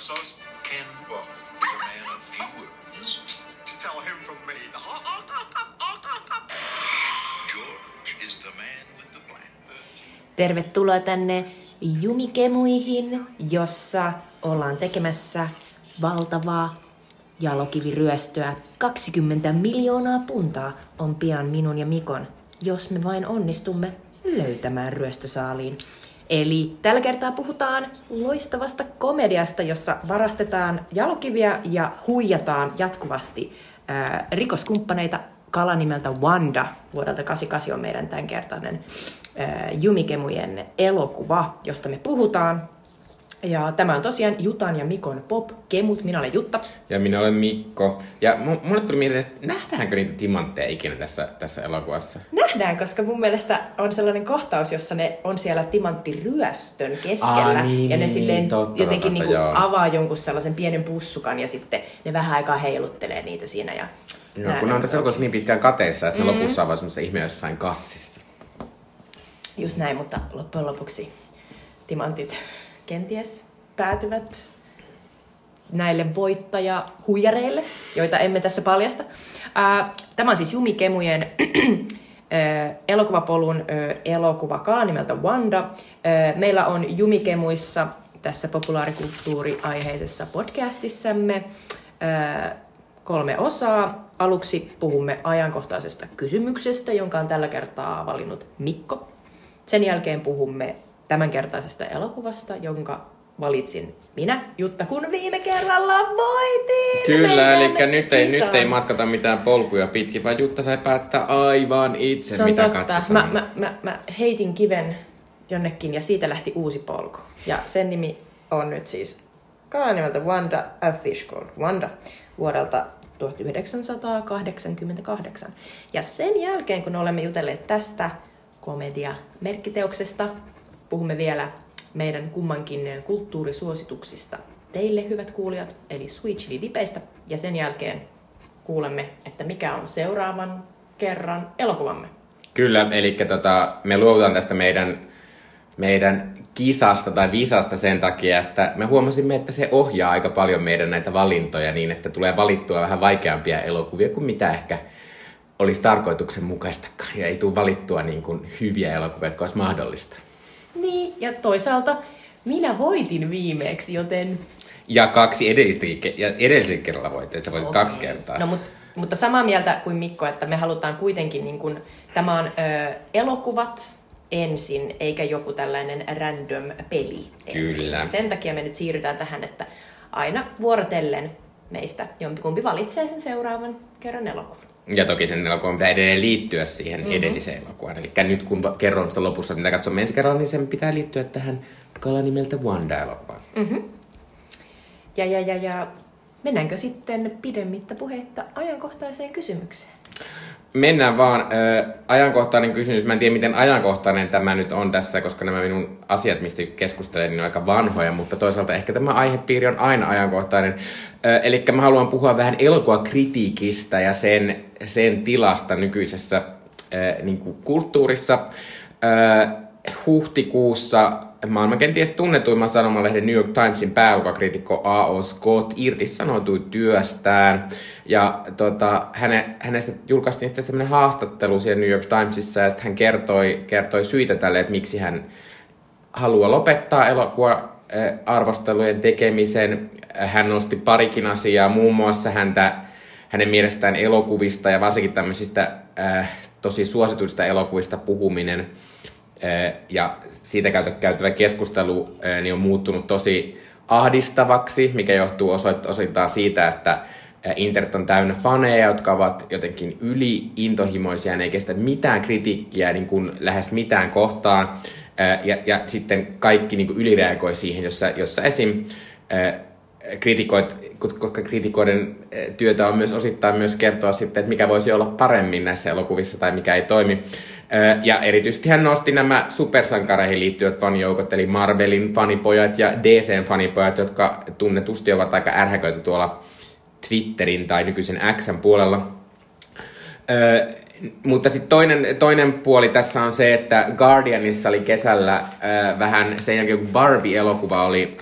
sauce. Ken Walker is a man of few words. Tell him from me. George is the man with the plan. Tervetuloa tänne Jumikemuihin, jossa ollaan tekemässä valtavaa jalokiviryöstöä. 20 miljoonaa puntaa on pian minun ja Mikon, jos me vain onnistumme löytämään ryöstösaaliin. Eli tällä kertaa puhutaan loistavasta komediasta, jossa varastetaan jalokiviä ja huijataan jatkuvasti ää, rikoskumppaneita kala nimeltä Wanda vuodelta 88 on meidän tämänkertainen ää, Jumikemujen elokuva, josta me puhutaan. Ja tämä on tosiaan Jutan ja Mikon pop-kemut. Minä olen Jutta. Ja minä olen Mikko. Ja mu- mulle tuli mieleen, että nähdäänkö niitä timantteja ikinä tässä, tässä elokuvassa? Nähdään, koska mun mielestä on sellainen kohtaus, jossa ne on siellä timanttiryöstön keskellä. Aa, niin, ja ne niin, silleen totta, jotenkin totta, niinku avaa jonkun sellaisen pienen pussukan ja sitten ne vähän aikaa heiluttelee niitä siinä. Ja Joo, kun ne on tässä elokuvassa niin pitkään kateissa ja sitten Mm. mm. lopussa on vaan semmoisessa ihme jossain kassissa. Just näin, mutta loppujen lopuksi timantit kenties päätyvät näille voittajahuijareille, joita emme tässä paljasta. Tämä on siis Jumikemujen elokuvapolun ää, elokuva nimeltä Wanda. Meillä on Jumikemuissa tässä populaarikulttuuriaiheisessa podcastissamme kolme osaa. Aluksi puhumme ajankohtaisesta kysymyksestä, jonka on tällä kertaa valinnut Mikko. Sen jälkeen puhumme tämänkertaisesta elokuvasta, jonka valitsin minä, Jutta, kun viime kerralla voitin Kyllä, eli nyt ei, kisan. nyt ei matkata mitään polkuja pitkin, vaan Jutta sai päättää aivan itse, Se on mitä totta. katsotaan. Mä, mä, mä, mä heitin kiven jonnekin ja siitä lähti uusi polku. Ja sen nimi on nyt siis kala nimeltä Wanda, A Fish Called Wanda vuodelta 1988. Ja sen jälkeen, kun olemme jutelleet tästä komedia-merkkiteoksesta, puhumme vielä meidän kummankin kulttuurisuosituksista teille, hyvät kuulijat, eli Sweet Chili Dipeistä. Ja sen jälkeen kuulemme, että mikä on seuraavan kerran elokuvamme. Kyllä, eli tota, me luovutaan tästä meidän, meidän kisasta tai visasta sen takia, että me huomasimme, että se ohjaa aika paljon meidän näitä valintoja niin, että tulee valittua vähän vaikeampia elokuvia kuin mitä ehkä olisi tarkoituksenmukaistakaan. Ja ei tule valittua niin kuin hyviä elokuvia, jotka olisi mahdollista. Niin, ja toisaalta minä voitin viimeksi, joten... Ja kaksi edellistäkin, ja edellisellä kerralla voitit, sä voitit kaksi kertaa. No, mut, mutta samaa mieltä kuin Mikko, että me halutaan kuitenkin, niin kun, tämä on ö, elokuvat ensin, eikä joku tällainen random peli ensin. Kyllä. Sen takia me nyt siirrytään tähän, että aina vuorotellen meistä jompikumpi valitsee sen seuraavan kerran elokuvan. Ja toki sen elokuvan pitää edelleen liittyä siihen mm-hmm. edelliseen elokuvaan. Eli nyt kun kerron sitä lopussa, mitä katsomme ensi kerralla, niin sen pitää liittyä tähän kala nimeltä Wanda-elokuvaan. Ja, ja, ja, ja mennäänkö sitten pidemmittä puheitta ajankohtaiseen kysymykseen? Mennään vaan. Ö, ajankohtainen kysymys. Mä en tiedä, miten ajankohtainen tämä nyt on tässä, koska nämä minun asiat, mistä keskustelen, niin on aika vanhoja, mutta toisaalta ehkä tämä aihepiiri on aina ajankohtainen. Ö, eli mä haluan puhua vähän elokuvakritiikistä ja sen, sen tilasta nykyisessä ö, niin kuin kulttuurissa. Ö, huhtikuussa maailman kenties tunnetuimman sanomalehden New York Timesin pääluokakriitikko A.O. Scott irtisanoutui työstään. Ja tota, häne, hänestä julkaistiin sitten tämmöinen haastattelu siellä New York Timesissa ja sitten hän kertoi, kertoi syitä tälle, että miksi hän haluaa lopettaa elokuva äh, arvostelujen tekemisen. Hän nosti parikin asiaa, muun muassa häntä, hänen mielestään elokuvista ja varsinkin tämmöisistä äh, tosi suosituista elokuvista puhuminen ja siitä käytä- käytävä keskustelu niin on muuttunut tosi ahdistavaksi, mikä johtuu osittain siitä, että internet on täynnä faneja, jotka ovat jotenkin yliintohimoisia, ne ei kestä mitään kritiikkiä niin kuin lähes mitään kohtaan. Ja, ja sitten kaikki niin kuin ylireagoi siihen, jossa, jossa esim. Kritikoit, koska kritikoiden ää, työtä on myös osittain myös kertoa sitten, että mikä voisi olla paremmin näissä elokuvissa tai mikä ei toimi. Ää, Ja erityisesti hän nosti nämä supersankareihin liittyvät fanijoukot, eli Marvelin fanipojat ja DCn fanipojat, jotka tunnetusti ovat aika ärhäköitä tuolla Twitterin tai nykyisen Xn puolella. Öö, mutta sitten toinen, toinen puoli tässä on se, että Guardianissa oli kesällä vähän sen jälkeen, kun Barbie-elokuva oli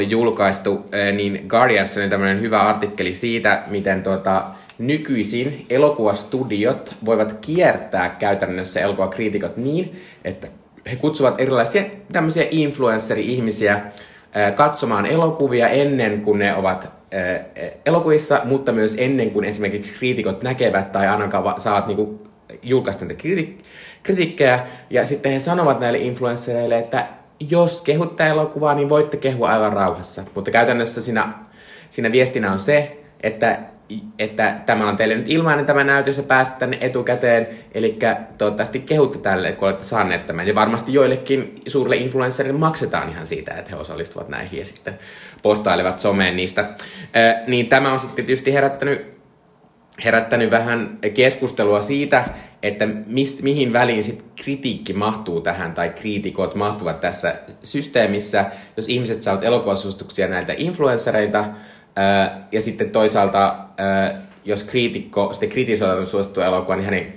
julkaistu, äh, niin Guardians oli tämmöinen hyvä artikkeli siitä, miten tuota, nykyisin elokuvastudiot voivat kiertää käytännössä elokuvakriitikot niin, että he kutsuvat erilaisia tämmöisiä influenceri-ihmisiä äh, katsomaan elokuvia ennen kuin ne ovat äh, elokuvissa, mutta myös ennen kuin esimerkiksi kriitikot näkevät tai ainakaan saat niinku julkaista niitä kriti- kritiikkejä. Ja sitten he sanovat näille influenssereille, että jos kehutte elokuvaa, niin voitte kehua aivan rauhassa. Mutta käytännössä siinä, siinä viestinä on se, että että tämä on teille nyt ilmainen tämä näytös ja päästä tänne etukäteen. Eli toivottavasti kehutte tälle, kun olette saaneet tämän. Ja varmasti joillekin suurille influencerille maksetaan ihan siitä, että he osallistuvat näihin ja sitten postailevat someen niistä. Äh, niin tämä on sitten tietysti herättänyt herättänyt vähän keskustelua siitä, että mis, mihin väliin sit kritiikki mahtuu tähän, tai kriitikot mahtuvat tässä systeemissä, jos ihmiset saavat elokuvasuosituksia näiltä influenssereilta, ja sitten toisaalta, ää, jos kriitikko sitten kritisoi suosittu elokuva, niin hänen,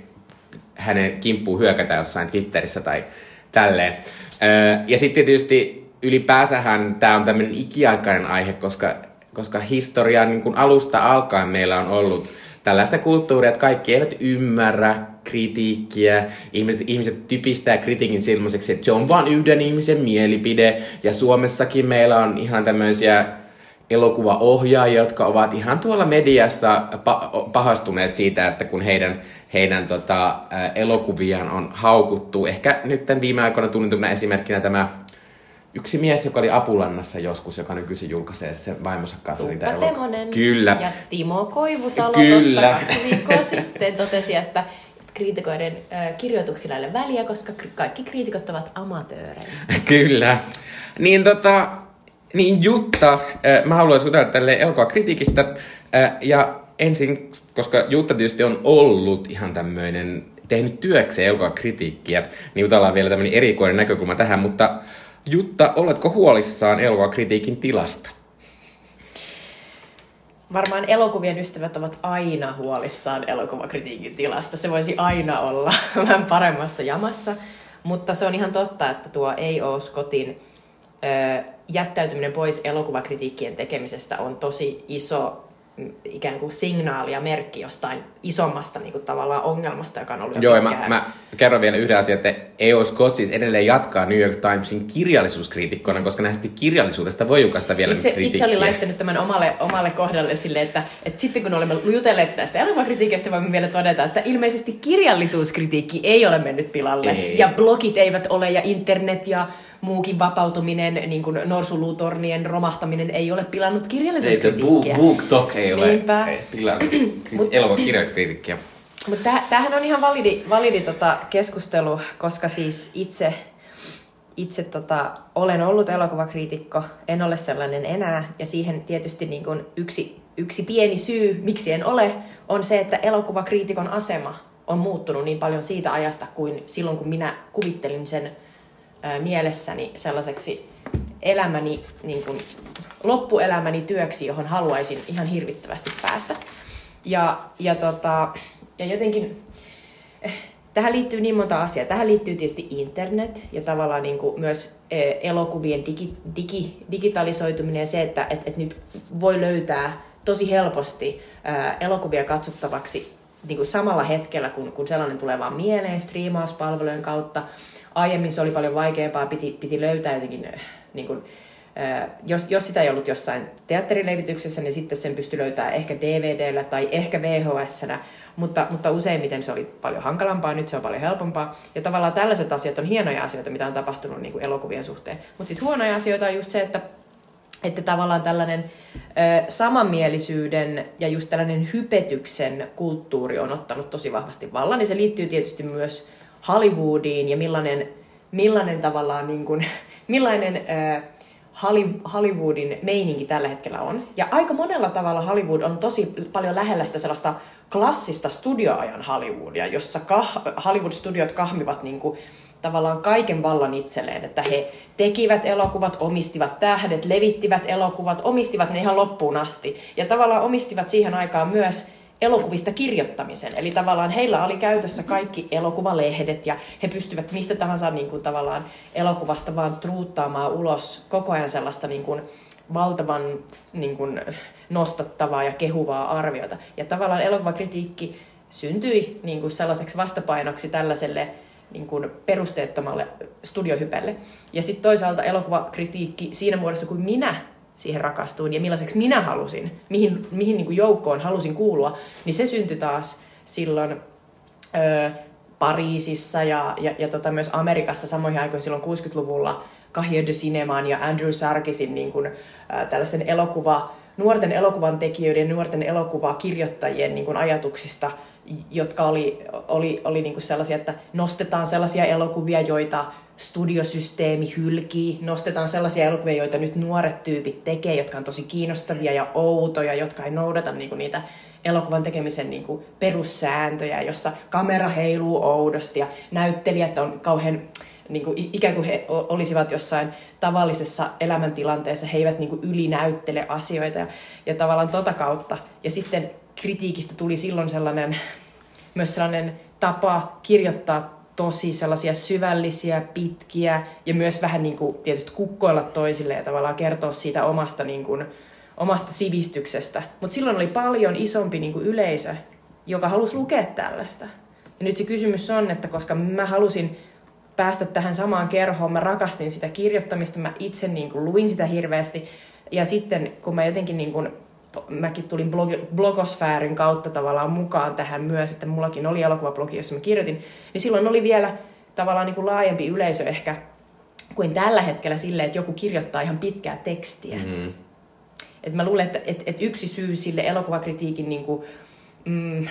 hänen kimppuu hyökätä jossain Twitterissä tai tälleen. Ää, ja sitten tietysti ylipääsähän tämä on tämmöinen ikiaikainen aihe, koska, koska historian niin alusta alkaen meillä on ollut tällaista kulttuuria, että kaikki eivät ymmärrä kritiikkiä. Ihmiset, ihmiset typistää kritiikin silmoiseksi, että se on vain yhden ihmisen mielipide. Ja Suomessakin meillä on ihan tämmöisiä elokuvaohjaajia, jotka ovat ihan tuolla mediassa pahastuneet siitä, että kun heidän, heidän tota, elokuviaan on haukuttu. Ehkä nyt viime aikoina tunnetuna esimerkkinä tämä yksi mies, joka oli Apulannassa joskus, joka nykyisin julkaisee sen vaimonsa kanssa niitä elokuvia. Kyllä. Ja Timo Koivusalo Kyllä. kaksi viikkoa sitten totesi, että kriitikoiden kirjoituksilla ole väliä, koska kaikki kriitikot ovat amatöörejä. Kyllä. Niin tota, niin Jutta, mä haluaisin jutella tälle elokuvakritiikistä. Äh, ja ensin, koska Jutta tietysti on ollut ihan tämmöinen, tehnyt työkseen elokuvakritiikkiä, niin jutellaan vielä tämmöinen erikoinen näkökulma tähän, mutta Jutta, oletko huolissaan elokuvakritiikin tilasta? Varmaan elokuvien ystävät ovat aina huolissaan elokuvakritiikin tilasta. Se voisi aina olla vähän paremmassa jamassa. Mutta se on ihan totta, että tuo A.O. Scottin ö, jättäytyminen pois elokuvakritiikkien tekemisestä on tosi iso ikään kuin signaali ja merkki jostain isommasta niin kuin tavallaan ongelmasta, joka on ollut Joo, mä, mä, kerron vielä yhden asian, että E.O. Scott siis edelleen jatkaa New York Timesin kirjallisuuskriitikkona, koska näistä kirjallisuudesta voi julkaista vielä itse, itse olin laittanut tämän omalle, omalle kohdalle sille, että, että sitten kun olemme jutelleet tästä elokuvakritiikistä, voimme vielä todeta, että ilmeisesti kirjallisuuskritiikki ei ole mennyt pilalle, ei. ja blogit eivät ole, ja internet ja muukin vapautuminen, niin kuin norsulutornien romahtaminen ei ole pilannut kirjallisuuskritiikkiä. Ei, book, talk ei ole ei, pilannut elokuvan kirjallisuuskritiikkiä. Mutta tämähän on ihan validi, validi tota keskustelu, koska siis itse, itse tota, olen ollut elokuvakriitikko, en ole sellainen enää. Ja siihen tietysti niin kun yksi, yksi pieni syy, miksi en ole, on se, että elokuvakriitikon asema on muuttunut niin paljon siitä ajasta kuin silloin, kun minä kuvittelin sen mielessäni sellaiseksi elämäni, niin kuin, loppuelämäni työksi, johon haluaisin ihan hirvittävästi päästä. Ja, ja, tota, ja jotenkin tähän liittyy niin monta asiaa. Tähän liittyy tietysti internet ja tavallaan niin kuin myös eh, elokuvien digi, digi, digitalisoituminen ja se, että et, et nyt voi löytää tosi helposti elokuvia katsottavaksi niin kuin samalla hetkellä, kun, kun sellainen tulee vaan mieleen striimauspalvelujen kautta aiemmin se oli paljon vaikeampaa, piti, piti löytää jotenkin, äh, niin kuin, äh, jos, jos sitä ei ollut jossain teatterileivityksessä, niin sitten sen pystyi löytämään ehkä DVDllä tai ehkä vhs mutta, mutta useimmiten se oli paljon hankalampaa, nyt se on paljon helpompaa. Ja tavallaan tällaiset asiat on hienoja asioita, mitä on tapahtunut niin kuin elokuvien suhteen. Mutta sitten huonoja asioita on just se, että että tavallaan tällainen ö, samanmielisyyden ja just tällainen hypetyksen kulttuuri on ottanut tosi vahvasti vallan, niin se liittyy tietysti myös Hollywoodiin ja millainen, millainen tavallaan niin kuin, millainen äh, Hollywoodin meininki tällä hetkellä on. Ja aika monella tavalla Hollywood on tosi paljon lähellä sitä sellaista klassista studioajan Hollywoodia, jossa kah- Hollywood-studiot kahmivat niin kuin, tavallaan kaiken vallan itselleen, että he tekivät elokuvat, omistivat tähdet, levittivät elokuvat, omistivat ne ihan loppuun asti. Ja tavallaan omistivat siihen aikaan myös elokuvista kirjoittamisen. Eli tavallaan heillä oli käytössä kaikki elokuvalehdet ja he pystyvät mistä tahansa niin kuin tavallaan elokuvasta vaan truuttaamaan ulos koko ajan sellaista niin kuin valtavan niin kuin, nostattavaa ja kehuvaa arviota. Ja tavallaan elokuvakritiikki syntyi niin kuin sellaiseksi vastapainoksi tällaiselle niin kuin perusteettomalle studiohypelle. Ja sitten toisaalta elokuvakritiikki siinä muodossa, kuin minä siihen rakastuin ja millaiseksi minä halusin, mihin, mihin niin kuin joukkoon halusin kuulua, niin se syntyi taas silloin ö, Pariisissa ja, ja, ja tota myös Amerikassa samoihin aikoihin silloin 60-luvulla Cahiers de Cineman ja Andrew Sarkisin niin kuin, ä, tällaisten elokuva, nuorten elokuvan tekijöiden, nuorten elokuvakirjoittajien niin kuin ajatuksista, jotka oli, oli, oli niin kuin sellaisia, että nostetaan sellaisia elokuvia, joita studiosysteemi hylkii, nostetaan sellaisia elokuvia, joita nyt nuoret tyypit tekee, jotka on tosi kiinnostavia ja outoja, jotka ei noudata niin kuin niitä elokuvan tekemisen niin kuin perussääntöjä, jossa kamera heiluu oudosti ja näyttelijät on kauhean niin kuin, ikään kuin he olisivat jossain tavallisessa elämäntilanteessa, he eivät niin ylinäyttele asioita ja, ja tavallaan tota kautta. Ja sitten kritiikistä tuli silloin sellainen, myös sellainen tapa kirjoittaa tosi sellaisia syvällisiä, pitkiä ja myös vähän niin kuin tietysti kukkoilla toisille ja tavallaan kertoa siitä omasta, niin kuin, omasta sivistyksestä. Mutta silloin oli paljon isompi niin kuin yleisö, joka halusi lukea tällaista. Ja nyt se kysymys on, että koska mä halusin päästä tähän samaan kerhoon, mä rakastin sitä kirjoittamista, mä itse niin kuin luin sitä hirveästi. Ja sitten kun mä jotenkin niin kuin mäkin tulin blog, blogosfäärin kautta tavallaan mukaan tähän myös, että mullakin oli elokuvablogi, jossa mä kirjoitin, niin silloin oli vielä tavallaan niin kuin laajempi yleisö ehkä kuin tällä hetkellä sille, että joku kirjoittaa ihan pitkää tekstiä. Mm. Et mä luulen, että et, et yksi syy sille elokuvakritiikin niin kuin, mm,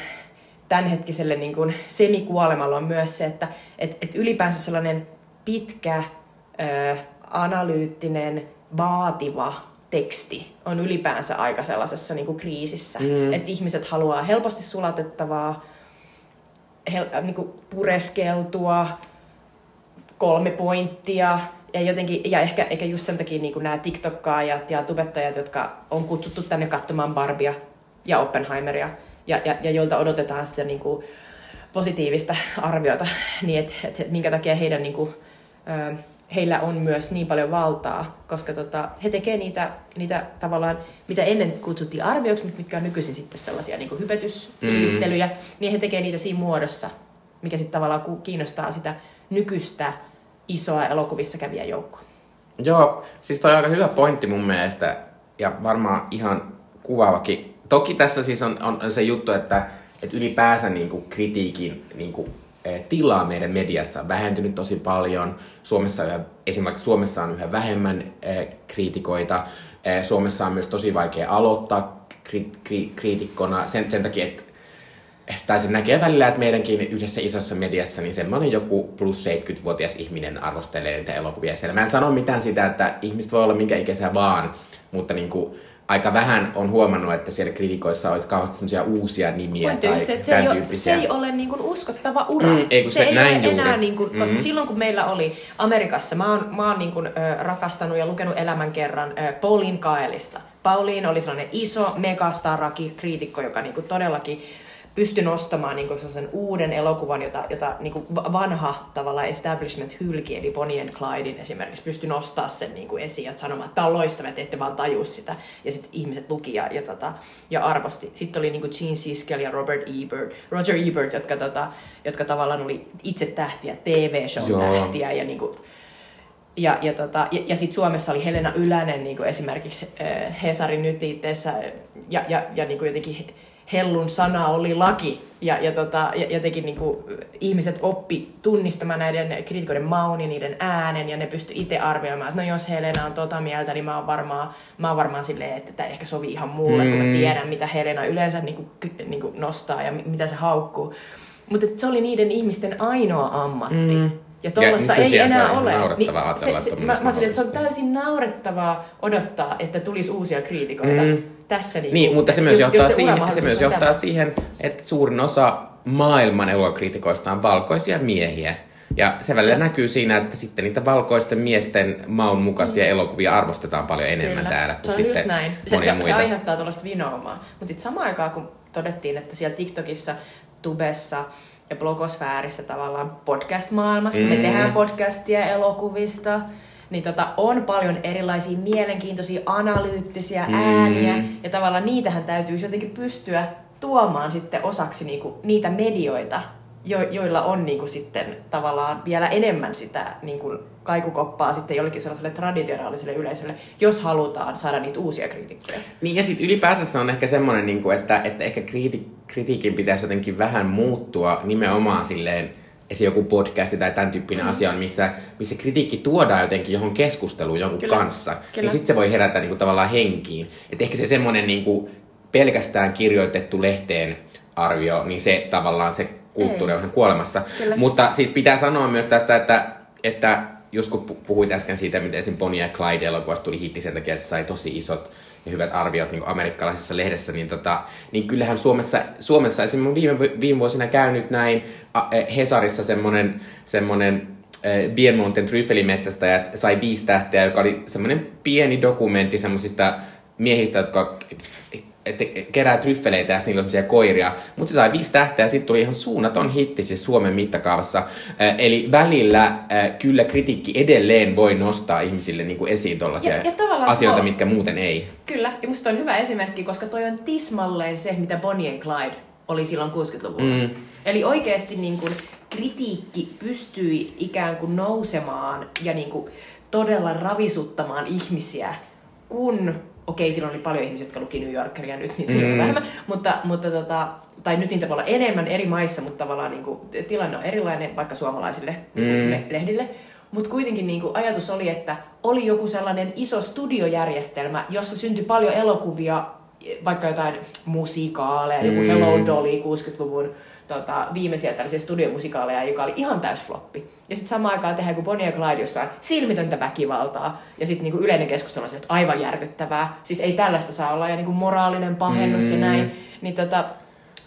tämänhetkiselle niin kuin semikuolemalle on myös se, että et, et ylipäänsä sellainen pitkä, ö, analyyttinen, vaativa teksti on ylipäänsä aika sellaisessa niin kuin kriisissä. Mm. Että ihmiset haluaa helposti sulatettavaa, hel, äh, niin kuin pureskeltua, kolme pointtia, ja, jotenkin, ja ehkä, ehkä just sen takia niin kuin nämä TikTokkaajat ja tubettajat, jotka on kutsuttu tänne katsomaan Barbia ja Oppenheimeria, ja, ja, ja joilta odotetaan sitä niin kuin positiivista arviota, niin että et, et minkä takia heidän niin kuin, ö, heillä on myös niin paljon valtaa, koska tota, he tekevät niitä, niitä tavallaan, mitä ennen kutsuttiin arvioiksi, mutta mitkä on nykyisin sitten sellaisia niin hypetysyhdistelyjä, mm. niin he tekevät niitä siinä muodossa, mikä sitten tavallaan kiinnostaa sitä nykyistä isoa elokuvissa käviä joukkoa. Joo, siis toi on aika hyvä pointti mun mielestä, ja varmaan ihan kuvaavakin. Toki tässä siis on, on se juttu, että, että ylipäänsä niin kuin kritiikin niin kuin tilaa meidän mediassa on vähentynyt tosi paljon. Suomessa yhä, esimerkiksi Suomessa on yhä vähemmän eh, kriitikoita. Eh, Suomessa on myös tosi vaikea aloittaa kri, kri, kriitikkona sen, sen takia, että tai se näkee välillä, että meidänkin yhdessä isossa mediassa, niin semmoinen joku plus 70-vuotias ihminen arvostelee niitä elokuvia. Siellä mä en sano mitään sitä, että ihmiset voi olla minkä ikäisiä vaan, mutta niin kuin, aika vähän on huomannut, että siellä kritikoissa olisi kauheasti semmoisia uusia nimiä Voit tai se, se, ei ole, se ei ole niin kuin uskottava ura. Mm, ei, se, se ei näin ole juuri. enää, niin kuin, koska mm-hmm. silloin kun meillä oli Amerikassa, mä oon, mä oon niin kuin, ö, rakastanut ja lukenut elämän kerran ö, Pauline Kaelista. Pauline oli sellainen iso megastar-kriitikko, joka niin kuin todellakin pysty nostamaan niin sen uuden elokuvan, jota, jota niin vanha tavalla establishment hylki, eli Bonnie and Clydein esimerkiksi, pysty nostaa sen niin esiin ja sanomaan, että tämä on loistava, että ette vaan tajua sitä. Ja sitten ihmiset luki ja, ja, tota, ja arvosti. Sitten oli niin Gene Siskel ja Robert Ebert, Roger Ebert, jotka, tota, jotka tavallaan oli itse tähtiä, TV-show tähtiä ja niin kuin, ja, ja, tota, ja, ja sitten Suomessa oli Helena Ylänen niin kuin esimerkiksi äh, Hesarin nyt ja, ja, ja niin kuin jotenkin hellun sana oli laki. Ja, ja, tota, ja jotenkin niin kuin, ihmiset oppi tunnistamaan näiden kriitikoiden maun ja niiden äänen, ja ne pysty itse arvioimaan, että no jos Helena on tota mieltä, niin mä oon varmaan, mä oon varmaan silleen, että tämä ehkä sovi ihan mulle, mm. kun mä mm. tiedän, mitä Helena yleensä niin kuin, niin kuin nostaa ja mitä se haukkuu. Mutta se oli niiden ihmisten ainoa ammatti. Mm. Ja tuollaista ei enää ole. Niin, se, se, mä, mä sanoin, että se on täysin naurettavaa odottaa, että tulisi uusia kriitikoita. Mm tässä niin, niin mutta se myös jos, johtaa, jos se siihen, se myös johtaa siihen, että suurin osa maailman elokriitikoista on valkoisia miehiä. Ja se välillä näkyy siinä, että sitten niitä valkoisten miesten maun mukaisia mm. elokuvia arvostetaan paljon enemmän Kyllä. täällä kuin se on sitten just näin. Se, se, se aiheuttaa tuollaista vinoumaa. Mutta sitten samaan aikaan, kun todettiin, että siellä TikTokissa, Tubessa ja blogosfäärissä tavallaan podcast-maailmassa, mm. me tehdään podcastia elokuvista, niin tota, on paljon erilaisia mielenkiintoisia analyyttisiä Mm. ääniä, ja tavallaan niitähän täytyisi jotenkin pystyä tuomaan sitten osaksi niinku niitä medioita, jo, joilla on niinku sitten tavallaan vielä enemmän sitä niinku kaikukoppaa sitten jollekin sellaiselle traditionaaliselle yleisölle, jos halutaan saada niitä uusia kriitikkoja. Niin ja sitten ylipäänsä se on ehkä semmoinen, niin kuin, että, että ehkä kriiti, kritiikin pitäisi jotenkin vähän muuttua nimenomaan silleen, esim. joku podcasti tai tämän tyyppinen mm. asia on, missä, missä kritiikki tuodaan jotenkin johon keskusteluun jonkun Kyllä. kanssa. Kyllä. Niin sitten se voi herätä niin kuin, tavallaan henkiin. Että ehkä se semmoinen niin kuin, pelkästään kirjoitettu lehteen arvio, niin se tavallaan se kulttuuri Ei. on kuolemassa. Kyllä. Mutta siis pitää sanoa myös tästä, että, että just kun pu- puhuit äsken siitä, miten esim. Bonnie ja Clyde elokuvasta tuli hitti sen takia, että se sai tosi isot ja hyvät arviot niin amerikkalaisessa lehdessä, niin, tota, niin kyllähän Suomessa, Suomessa esim. on viime, viime vuosina käynyt näin eh, Hesarissa semmonen, semmonen eh, Bienmonten tryffelimetsästäjät sai viisi tähteä, joka oli semmoinen pieni dokumentti semmoisista miehistä, jotka että kerää tryffeleitä ja niillä on semmoisia koiria. Mutta se sai viisi tähteä ja sitten tuli ihan suunnaton hitti siis Suomen mittakaavassa. Äh, eli välillä äh, kyllä kritiikki edelleen voi nostaa ihmisille niin kuin esiin tavallaan asioita, tuo- mitkä muuten ei. Kyllä, ja musta on hyvä esimerkki, koska toi on tismalleen se, mitä Bonnie and Clyde oli silloin 60-luvulla. Mm. Eli oikeasti niin kun, kritiikki pystyi ikään kuin nousemaan ja niin kuin, todella ravisuttamaan ihmisiä, kun, okei, silloin oli paljon ihmisiä, jotka luki New Yorkeria, nyt niitä mm. on vähemmän, mutta, mutta tota, tai nyt niitä voi olla enemmän eri maissa, mutta tavallaan niin kuin, tilanne on erilainen vaikka suomalaisille mm. lehdille. Mutta kuitenkin niin kuin ajatus oli, että oli joku sellainen iso studiojärjestelmä, jossa syntyi paljon elokuvia, vaikka jotain musikaaleja, mm. joku Hello Dolly 60-luvun tota, viimeisiä tällaisia studiomusikaaleja, joka oli ihan täys floppi. Ja sitten samaan aikaan tehdään kuin Bonnie ja Clyde, jossa on silmitöntä väkivaltaa. Ja sitten niinku yleinen keskustelu on se, että aivan järkyttävää. Siis ei tällaista saa olla. Ja niinku moraalinen pahennus mm. ja näin. Niin, tota,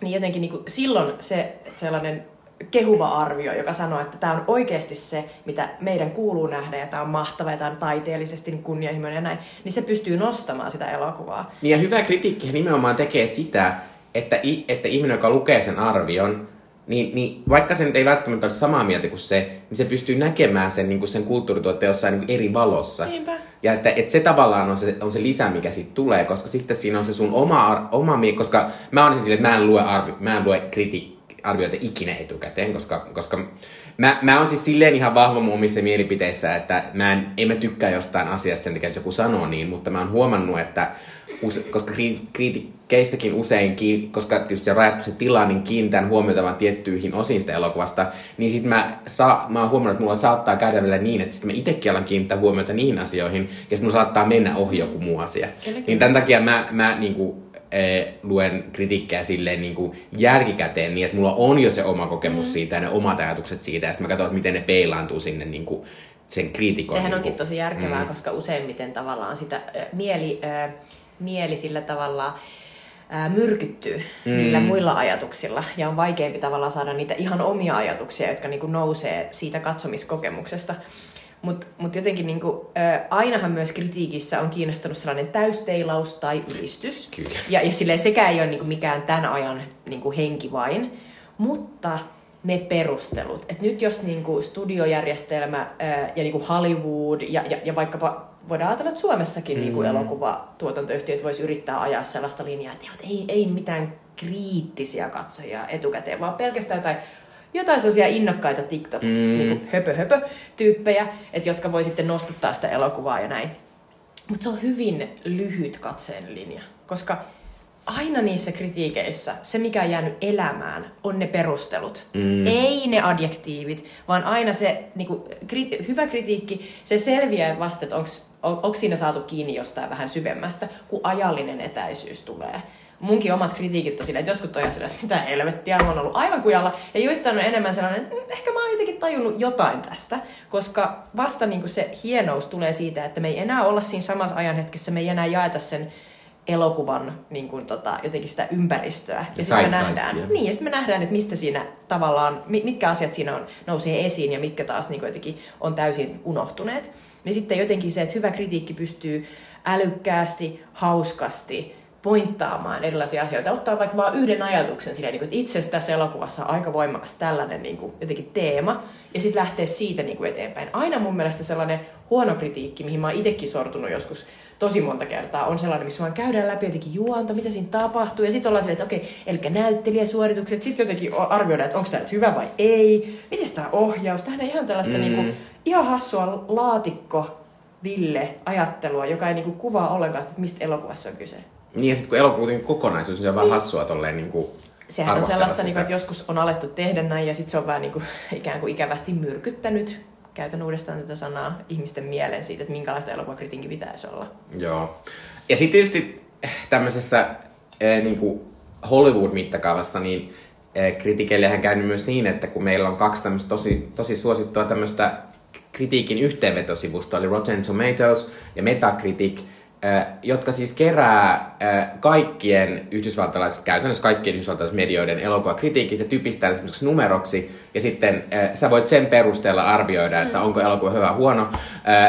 niin jotenkin niinku silloin se sellainen kehuva arvio, joka sanoo, että tämä on oikeasti se, mitä meidän kuuluu nähdä, ja tämä on mahtava, ja tämä on taiteellisesti niin kunnianhimoinen ja näin, niin se pystyy nostamaan sitä elokuvaa. Niin ja hyvä kritiikki nimenomaan tekee sitä, että, että ihminen, joka lukee sen arvion, niin, niin vaikka se nyt ei välttämättä ole samaa mieltä kuin se, niin se pystyy näkemään sen, niin kuin sen kulttuurituotteen jossain niin eri valossa. Niinpä. Ja että, että se tavallaan on se, on se lisä, mikä siitä tulee, koska sitten siinä on se sun oma, oma mie- koska mä oon sille, että mä en lue, arvi, mä en lue kriti, arvioita ikinä etukäteen, koska, koska mä, mä oon siis silleen ihan vahva mun omissa mielipiteissä, että mä en, en mä tykkää jostain asiasta sen takia, että joku sanoo niin, mutta mä oon huomannut, että use, koska kri- kriitikeissäkin usein, kiin, koska tietysti se on rajattu se tila, niin kiinnitän huomiota vaan tiettyihin osiin sitä elokuvasta, niin sit mä, saa, mä oon huomannut, että mulla saattaa käydä vielä niin, että sit mä itekin alan kiinnittää huomiota niihin asioihin, ja sit mulla saattaa mennä ohi joku muu asia. Kyllä, Niin tämän takia mä, mä niinku, eh, luen kritiikkejä silleen niin kuin jälkikäteen niin, että mulla on jo se oma kokemus mm. siitä ja ne omat ajatukset siitä, ja sitten mä katson, että miten ne peilaantuu sinne niin kuin sen kriitikon. Sehän niin onkin kuin, tosi järkevää, mm. koska useimmiten tavallaan sitä äh, mieli, äh, mieli sillä tavalla myrkyttyy mm. niillä muilla ajatuksilla. Ja on vaikeampi tavallaan saada niitä ihan omia ajatuksia, jotka niinku nousee siitä katsomiskokemuksesta. Mutta mut jotenkin niinku, äh, ainahan myös kritiikissä on kiinnostanut sellainen täysteilaus tai ylistys. Kyllä. Ja, ja silleen sekä ei ole niinku mikään tämän ajan niinku henki vain, mutta ne perustelut. Et nyt jos niinku studiojärjestelmä ää, ja niinku Hollywood ja, ja, ja vaikkapa voidaan ajatella, että Suomessakin mm. niinku elokuvatuotantoyhtiöt voisi yrittää ajaa sellaista linjaa, että ei, ei mitään kriittisiä katsojia etukäteen, vaan pelkästään jotain, jotain sellaisia innokkaita TikTok, mm. niinku höpö höpö tyyppejä, että jotka voi sitten nostattaa sitä elokuvaa ja näin. Mutta se on hyvin lyhyt katseen linja, koska aina niissä kritiikeissä se, mikä on jäänyt elämään, on ne perustelut. Mm. Ei ne adjektiivit, vaan aina se niinku, kri, hyvä kritiikki, se selviää vasta, että onko on, siinä saatu kiinni jostain vähän syvemmästä, kun ajallinen etäisyys tulee. Munkin omat kritiikit on sillä, että jotkut on sillä, että mitä helvettiä, mä oon ollut aivan kujalla. Ja joista on enemmän sellainen, että mm, ehkä mä oon jotenkin tajunnut jotain tästä. Koska vasta niin se hienous tulee siitä, että me ei enää olla siinä samassa ajanhetkessä, me ei enää jaeta sen elokuvan niin kuin, tota, jotenkin sitä ympäristöä. Ja, sitten me nähdään, niin, ja sitten me nähdään, että mistä siinä tavallaan, mi- mitkä asiat siinä on, nousee esiin ja mitkä taas niin kuin, jotenkin on täysin unohtuneet. Niin sitten jotenkin se, että hyvä kritiikki pystyy älykkäästi, hauskasti pointtaamaan erilaisia asioita, ottaa vaikka vain yhden ajatuksen silleen, niin kuin, että itse asiassa tässä elokuvassa on aika voimakas tällainen niin kuin, jotenkin teema, ja sitten lähtee siitä niin kuin eteenpäin. Aina mun mielestä sellainen huono kritiikki, mihin mä oon itsekin sortunut joskus tosi monta kertaa, on sellainen, missä vaan käydään läpi jotenkin juonta, mitä siinä tapahtuu, ja sitten ollaan silleen, että okei, eli näyttelijäsuoritukset, sitten jotenkin arvioidaan, että onko tämä nyt hyvä vai ei, miten tämä ohjaus, tähän ihan tällaista mm. niin kuin, ihan hassua laatikko Ville ajattelua, joka ei niinku kuvaa ollenkaan sitä, että mistä elokuvassa on kyse. Niin ja sitten kun elokuva on kokonaisuus, niin se on vähän hassua tolleen niin kuin Sehän on sellaista, niin kuin, että joskus on alettu tehdä näin ja sitten se on vähän niin kuin, ikään kuin ikävästi myrkyttänyt käytän uudestaan tätä sanaa ihmisten mieleen siitä, että minkälaista elokuvakritiikki pitäisi olla. Joo. Ja sitten tietysti tämmöisessä äh, niin kuin Hollywood-mittakaavassa, niin äh, kritikeillehän käynyt myös niin, että kun meillä on kaksi tämmöistä tosi, tosi suosittua tämmöistä kritiikin yhteenvetosivusta, oli Rotten Tomatoes ja Metacritic, jotka siis kerää kaikkien yhdysvaltalais, käytännössä kaikkien yhdysvaltalaismedioiden elokuvakritiikit ja typistää esimerkiksi numeroksi, ja sitten sä voit sen perusteella arvioida, että mm. onko elokuva hyvä huono.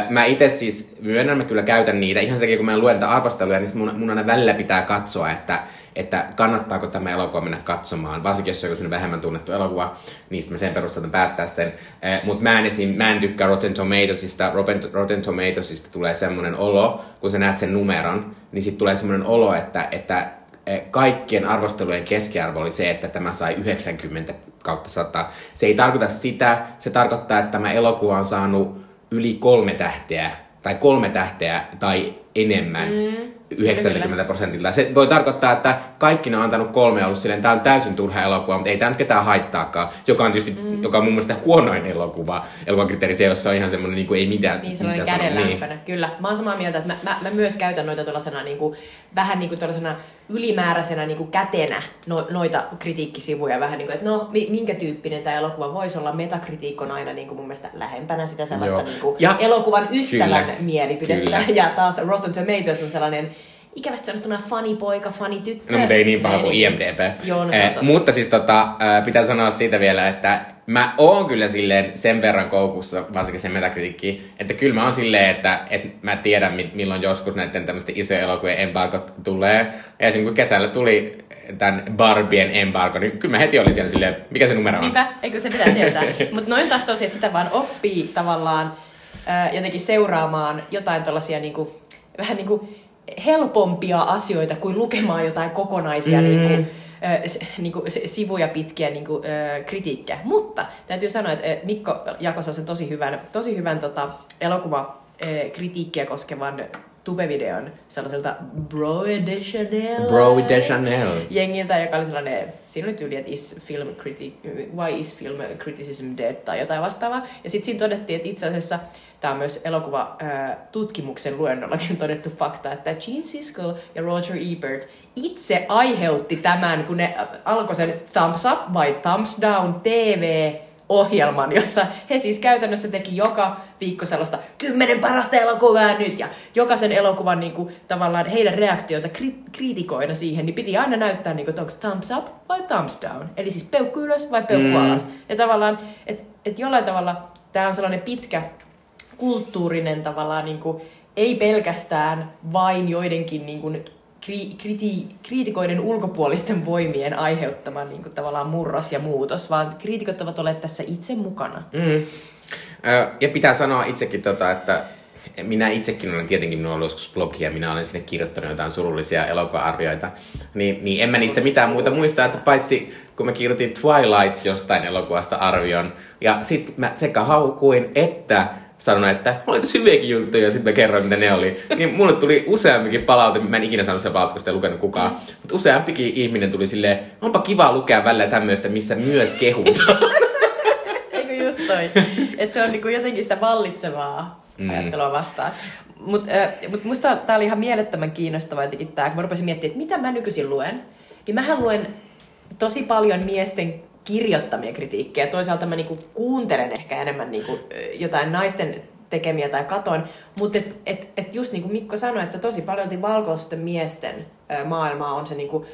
Mä itse siis myönnän, mä kyllä käytän niitä, ihan sen takia kun mä luen näitä arvosteluja, niin mun, mun aina välillä pitää katsoa, että että kannattaako tämä elokuva mennä katsomaan, varsinkin jos se on joku vähemmän tunnettu elokuva, niin sitten mä sen perusteella päättää sen. Eh, Mutta mä en mä en tykkää Rotten Tomatoesista, Rotten, Rotten Tomatoesista tulee semmoinen olo, kun sä näet sen numeron, niin sitten tulee semmoinen olo, että, että eh, kaikkien arvostelujen keskiarvo oli se, että tämä sai 90 kautta 100. Se ei tarkoita sitä, se tarkoittaa, että tämä elokuva on saanut yli kolme tähteä tai kolme tähteä tai enemmän. Mm 90 prosentilla. Se voi tarkoittaa, että kaikki ne on antanut kolme ollut silleen, tämä on täysin turha elokuva, mutta ei tämä nyt ketään haittaakaan, joka on tietysti, mm. joka on mun mielestä huonoin elokuva. Elokuvakriteeri se, jossa on ihan semmoinen, niin kuin ei mitään. Niin sellainen kädenlämpönä, niin. kyllä. Mä oon samaa mieltä, että mä, mä, mä myös käytän noita tuollaisena niin kuin, vähän niin kuin tuollaisena ylimääräisenä niin kuin kätenä no, noita kritiikkisivuja vähän niin kuin, että no minkä tyyppinen tämä elokuva voisi olla. Metakritiikko on aina niin kuin mun mielestä lähempänä sitä sellaista niin kuin ja, elokuvan ystävän kyllä, mielipidettä. Kyllä. Ja taas Rotten Tomatoes on sellainen ikävästi sanottuna funny poika, funny tyttö. No mutta ei niin paha kuin IMDB. Joo, no, eh, mutta siis tota, äh, pitää sanoa siitä vielä, että mä oon kyllä silleen sen verran koukussa, varsinkin sen metakritiikki, että kyllä mä oon silleen, että, että mä tiedän milloin joskus näiden tämmöisten isojen elokuvien embargot tulee. Ja esimerkiksi kun kesällä tuli tämän Barbien embargo, niin kyllä mä heti olin siellä silleen, mikä se numero on? Niinpä, eikö se pitää tietää. Mutta noin taas tosi, että sitä vaan oppii tavallaan äh, jotenkin seuraamaan jotain tällaisia niinku, vähän niin kuin helpompia asioita kuin lukemaan jotain kokonaisia mm. niin kuin, niin kuin, sivuja pitkiä niin kuin, kritiikkejä. Mutta täytyy sanoa, että Mikko jakoi sen tosi hyvän, tosi hyvän tota, elokuva kritiikkiä koskevan tubevideon sellaiselta Bro de Chanel. Bro de Chanel. Jengiltä, joka oli sellainen, siinä oli tyyli, että is film criti- why is film criticism dead tai jotain vastaavaa. Ja sitten siinä todettiin, että itse asiassa Tämä on myös elokuva äh, tutkimuksen luennollakin todettu fakta, että Gene Siskel ja Roger Ebert itse aiheutti tämän, kun ne alkoi sen Thumbs Up vai Thumbs Down TV ohjelman, jossa he siis käytännössä teki joka viikko sellaista kymmenen parasta elokuvaa nyt, ja jokaisen elokuvan niin kuin, tavallaan heidän reaktionsa kri- kriitikoina siihen, niin piti aina näyttää, niin kuin, että onko thumbs up vai thumbs down, eli siis peukku ylös vai peukku mm. alas. Ja tavallaan, että et jollain tavalla tämä on sellainen pitkä kulttuurinen tavallaan, niin kuin, ei pelkästään vain joidenkin niin kuin, kri, kriti, kriitikoiden ulkopuolisten voimien aiheuttama niin kuin, tavallaan murros ja muutos, vaan kriitikot ovat olleet tässä itse mukana. Mm. Ja pitää sanoa itsekin, tota, että minä itsekin olen tietenkin, minulla on joskus blogia, minä olen sinne kirjoittanut jotain surullisia elokuva-arvioita, niin, niin en mä niistä mitään muuta muista, että paitsi kun mä kirjoitin Twilight jostain elokuvasta arvion, ja sit mä sekä haukuin, että sanonut, että oli tosi hyviäkin juttuja ja sitten mä kerroin, mitä ne oli. Niin mulle tuli useampikin palaute, mä en ikinä sanonut sitä palautetta, lukenut kukaan. Mm. Mutta useampikin ihminen tuli silleen, onpa kiva lukea välillä tämmöistä, missä myös kehutaan. Eikö just toi? Että se on niinku jotenkin sitä vallitsevaa mm. ajattelua vastaan. Mutta äh, mut musta tää oli ihan mielettömän kiinnostava jotenkin tää, kun mä rupesin miettimään, että mitä mä nykyisin luen. Niin mähän luen tosi paljon miesten kirjoittamia kritiikkejä. Toisaalta mä niinku kuuntelen ehkä enemmän niinku jotain naisten tekemiä tai katoin, mutta et, et, et just niin kuin Mikko sanoi, että tosi paljon valkoisten miesten ö, maailma on se niinku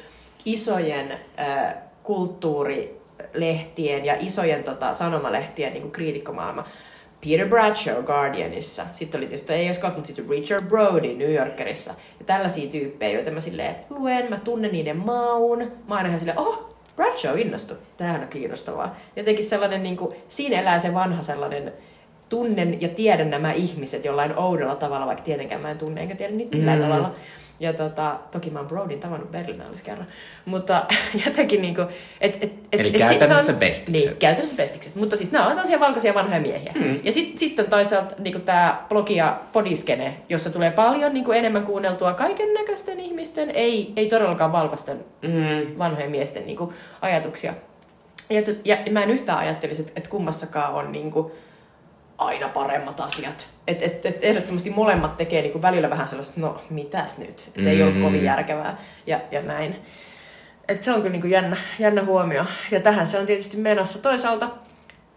isojen kulttuurilehtien ja isojen tota, sanomalehtien niinku kriitikkomaailma. Peter Bradshaw Guardianissa. Sitten oli tietysti, ei olisi mutta sitten Richard Brody New Yorkerissa. Ja tällaisia tyyppejä, joita mä silleen luen, mä tunnen niiden maun. Mä aina ihan silleen, oh, Bradshaw innostu. Tämähän on kiinnostavaa. Jotenkin sellainen, niin kuin, siinä elää se vanha sellainen tunnen ja tiedän nämä ihmiset jollain oudolla tavalla, vaikka tietenkään mä en tunne enkä tiedä niitä millään mm. tavalla. Ja tota, toki mä oon Brodin tavannut Berlinaalissa kerran. Mutta jotenkin niinku... Et, et, et, Eli et käytännössä on, bestikset. Niin, käytännössä bestikset. Mutta siis nämä on tällaisia valkoisia vanhoja miehiä. Mm. Ja sitten sit on toisaalta niinku tämä blogi ja podiskene, jossa tulee paljon niinku enemmän kuunneltua kaiken näköisten ihmisten, ei, ei todellakaan valkoisten mm. vanhojen miesten niinku ajatuksia. Ja, ja, ja mä en yhtään ajattelisi, että et kummassakaan on niinku, aina paremmat asiat. Et, et, et ehdottomasti molemmat tekee niinku välillä vähän sellaista, no mitäs nyt, ei mm. ollut kovin järkevää ja, ja näin. Et se on kyllä niinku jännä, jännä huomio. Ja tähän se on tietysti menossa. Toisaalta,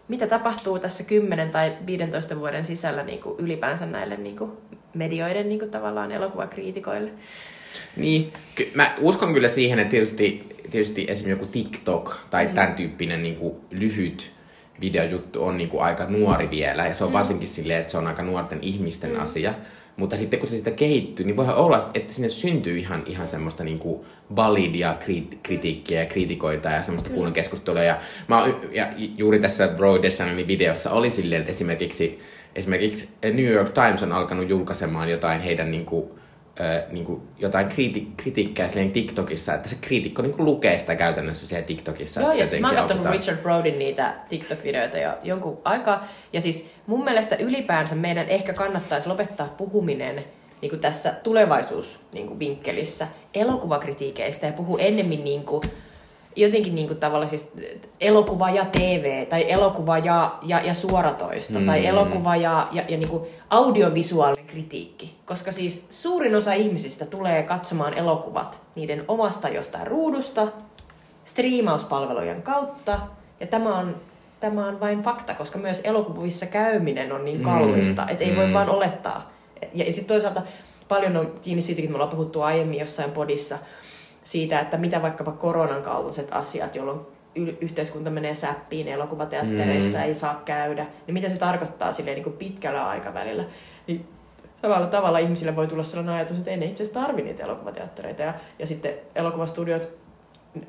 mitä tapahtuu tässä 10 tai 15 vuoden sisällä niinku ylipäänsä näille niinku medioiden niinku tavallaan elokuvakriitikoille? Niin, ky- mä uskon kyllä siihen, että tietysti, tietysti esimerkiksi joku TikTok tai mm. tämän tyyppinen niinku lyhyt videojuttu on niinku aika nuori vielä, ja se on mm. varsinkin silleen, että se on aika nuorten ihmisten mm. asia. Mutta sitten kun se sitä kehittyy, niin voi olla, että sinne syntyy ihan, ihan semmoista niinku validia kriti- kritiikkiä ja kriitikoita ja semmoista kuulun keskustelua. Ja, mä, ja juuri tässä Bro Deschanelin videossa oli silleen, että esimerkiksi, esimerkiksi New York Times on alkanut julkaisemaan jotain heidän niinku, niin kuin jotain kriti- kritiikkiä silleen TikTokissa, että se kriitikko niin kuin lukee sitä käytännössä siellä TikTokissa. Joo, ja siis mä oon katsonut Richard Brodin niitä TikTok-videoita jo jonkun aikaa. Ja siis mun mielestä ylipäänsä meidän ehkä kannattaisi lopettaa puhuminen niin kuin tässä tulevaisuusvinkkelissä niin elokuvakritiikeistä ja puhua ennemmin niin kuin, jotenkin niin kuin tavallaan siis elokuva ja TV, tai elokuva ja, ja, ja suoratoisto, mm. tai elokuva ja, ja, ja niin kuin audiovisuaalinen kritiikki. Koska siis suurin osa ihmisistä tulee katsomaan elokuvat niiden omasta jostain ruudusta, striimauspalvelujen kautta, ja tämä on, tämä on vain fakta, koska myös elokuvissa käyminen on niin kallista, mm. että ei mm. voi vaan olettaa. Ja, ja sitten toisaalta paljon on kiinni siitäkin, että me ollaan puhuttu aiemmin jossain podissa, siitä, että mitä vaikkapa koronan kaltaiset asiat, jolloin y- yhteiskunta menee säppiin, elokuvateattereissa mm. ei saa käydä, niin mitä se tarkoittaa silleen niin kuin pitkällä aikavälillä. Niin samalla tavalla ihmisille voi tulla sellainen ajatus, että ei ne itse asiassa tarvitse niitä elokuvateattereita. Ja, ja sitten elokuvastudiot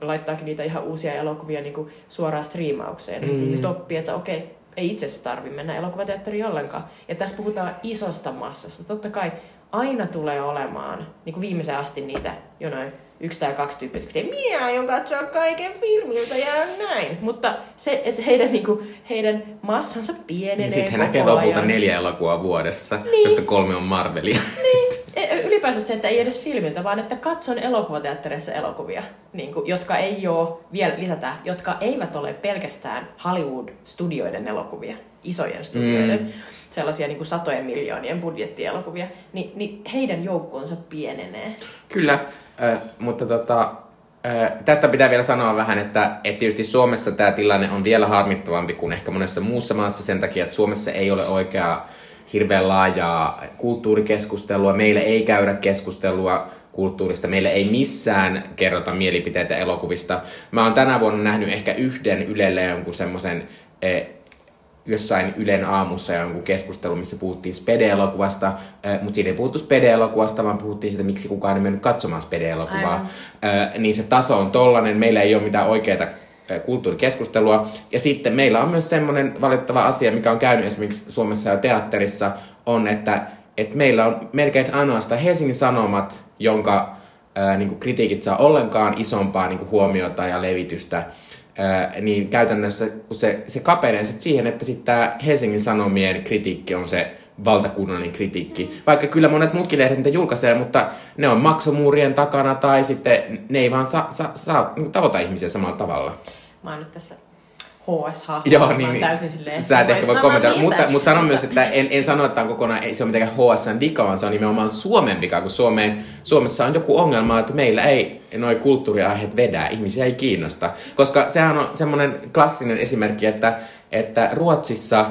laittaakin niitä ihan uusia elokuvia niin kuin suoraan striimaukseen. Sitten mm. ihmiset oppii, että okei, ei itse asiassa tarvitse mennä elokuvateatteriin ollenkaan. Ja tässä puhutaan isosta massasta. Totta kai aina tulee olemaan, niin kuin viimeisen asti niitä jonain yksi tai kaksi tyyppiä, että minä aion katsoa kaiken filmiltä ja näin. Mutta se, että heidän, niinku, heidän massansa pienenee niin Sitten he näkee lopulta neljä elokuvaa vuodessa, niin. josta kolme on Marvelia. Niin. E, ylipäänsä se, että ei edes filmiltä, vaan että katson elokuvateattereissa elokuvia, niin kuin, jotka ei ole, vielä lisätään, jotka eivät ole pelkästään Hollywood-studioiden elokuvia, isojen studioiden, mm. sellaisia niin kuin satojen miljoonien budjettielokuvia, niin, niin heidän joukkoonsa pienenee. Kyllä, Mutta tota, tästä pitää vielä sanoa vähän, että, että tietysti Suomessa tämä tilanne on vielä harmittavampi kuin ehkä monessa muussa maassa sen takia, että Suomessa ei ole oikeaa hirveän laajaa kulttuurikeskustelua. Meillä ei käydä keskustelua kulttuurista. Meillä ei missään kerrota mielipiteitä elokuvista. Mä oon tänä vuonna nähnyt ehkä yhden Ylelle jonkun semmoisen jossain Ylen aamussa jonkun keskustelu, missä puhuttiin Spede-elokuvasta, mutta siinä ei puhuttu Spede-elokuvasta, vaan puhuttiin siitä, miksi kukaan ei mennyt katsomaan Spede-elokuvaa. Niin se taso on tollanen, meillä ei ole mitään oikeaa kulttuurikeskustelua. Ja sitten meillä on myös semmoinen valitettava asia, mikä on käynyt esimerkiksi Suomessa ja teatterissa, on, että, että meillä on melkein ainoastaan Helsingin Sanomat, jonka ää, niin kritiikit saa ollenkaan isompaa niin huomiota ja levitystä niin käytännössä se, se kapenee sit siihen, että sitten tämä Helsingin Sanomien kritiikki on se valtakunnallinen kritiikki. Vaikka kyllä monet muutkin lehdet niitä julkaisee, mutta ne on maksomuurien takana tai sitten ne ei vaan saa, saa, saa tavoita ihmisiä samalla tavalla. Mä oon nyt tässä HS-hahmo. Joo, niin, täysin silleen, sä et ehkä voi kommentoida, mutta, mutta sanon myös, että en, en sano, että on kokonaan, ei se ole mitenkään HSN vika, vaan se on nimenomaan Suomen vika, kun Suomeen, Suomessa on joku ongelma, että meillä ei noin kulttuuriaiheet vedä, ihmisiä ei kiinnosta. Koska sehän on semmoinen klassinen esimerkki, että, että Ruotsissa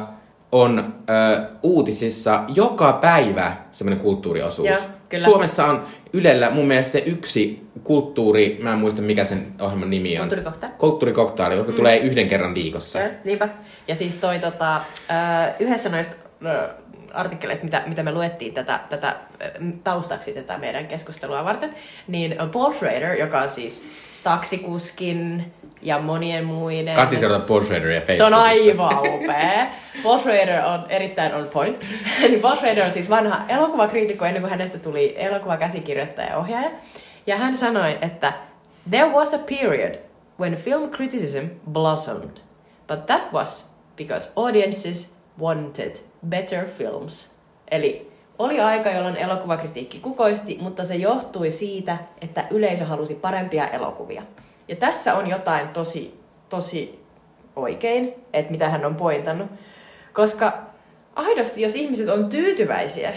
on ö, uutisissa joka päivä semmoinen kulttuuriosuus. Ja Kyllä. Suomessa on Ylellä mun mielestä se yksi kulttuuri, mä en muista mikä sen ohjelman nimi on. Kulttuurikoktaili. Kulttuurikoktaili, joka mm. tulee yhden kerran viikossa. Se, niinpä. Ja siis toi tota, äh, yhdessä noista äh, artikkeleista, mitä, mitä me luettiin tätä, tätä äh, taustaksi tätä meidän keskustelua varten, niin Paul Schrader, joka on siis taksikuskin ja monien muiden... Katsi seurata Paul Schraderia Se on Facebookissa. aivan upea. Paul Schrader on erittäin on point. Niin Paul Schrader on siis vanha elokuvakriitikko ennen kuin hänestä tuli elokuvakäsikirjoittaja ja ohjaaja. Ja hän sanoi, että There was a period when film criticism blossomed. But that was because audiences wanted better films. Eli oli aika, jolloin elokuvakritiikki kukoisti, mutta se johtui siitä, että yleisö halusi parempia elokuvia. Ja tässä on jotain tosi, tosi oikein, että mitä hän on pointannut. Koska aidosti, jos ihmiset on tyytyväisiä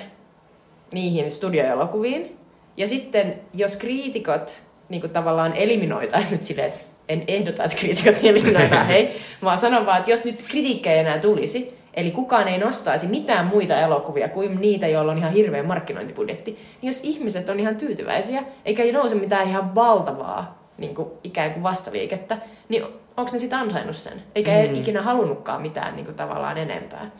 niihin studioelokuviin, ja sitten jos kriitikot niin kuin tavallaan eliminoitaisiin nyt silleen, että en ehdota, että kriitikot eliminoidaan, hei, vaan sanon vaan, että jos nyt kritiikkejä enää tulisi, eli kukaan ei nostaisi mitään muita elokuvia kuin niitä, joilla on ihan hirveä markkinointibudjetti, niin jos ihmiset on ihan tyytyväisiä, eikä nouse mitään ihan valtavaa niin kuin ikään kuin vastaliikettä, niin onko ne sitten ansainnut sen? Eikä mm. ikinä halunnutkaan mitään niin kuin tavallaan enempää.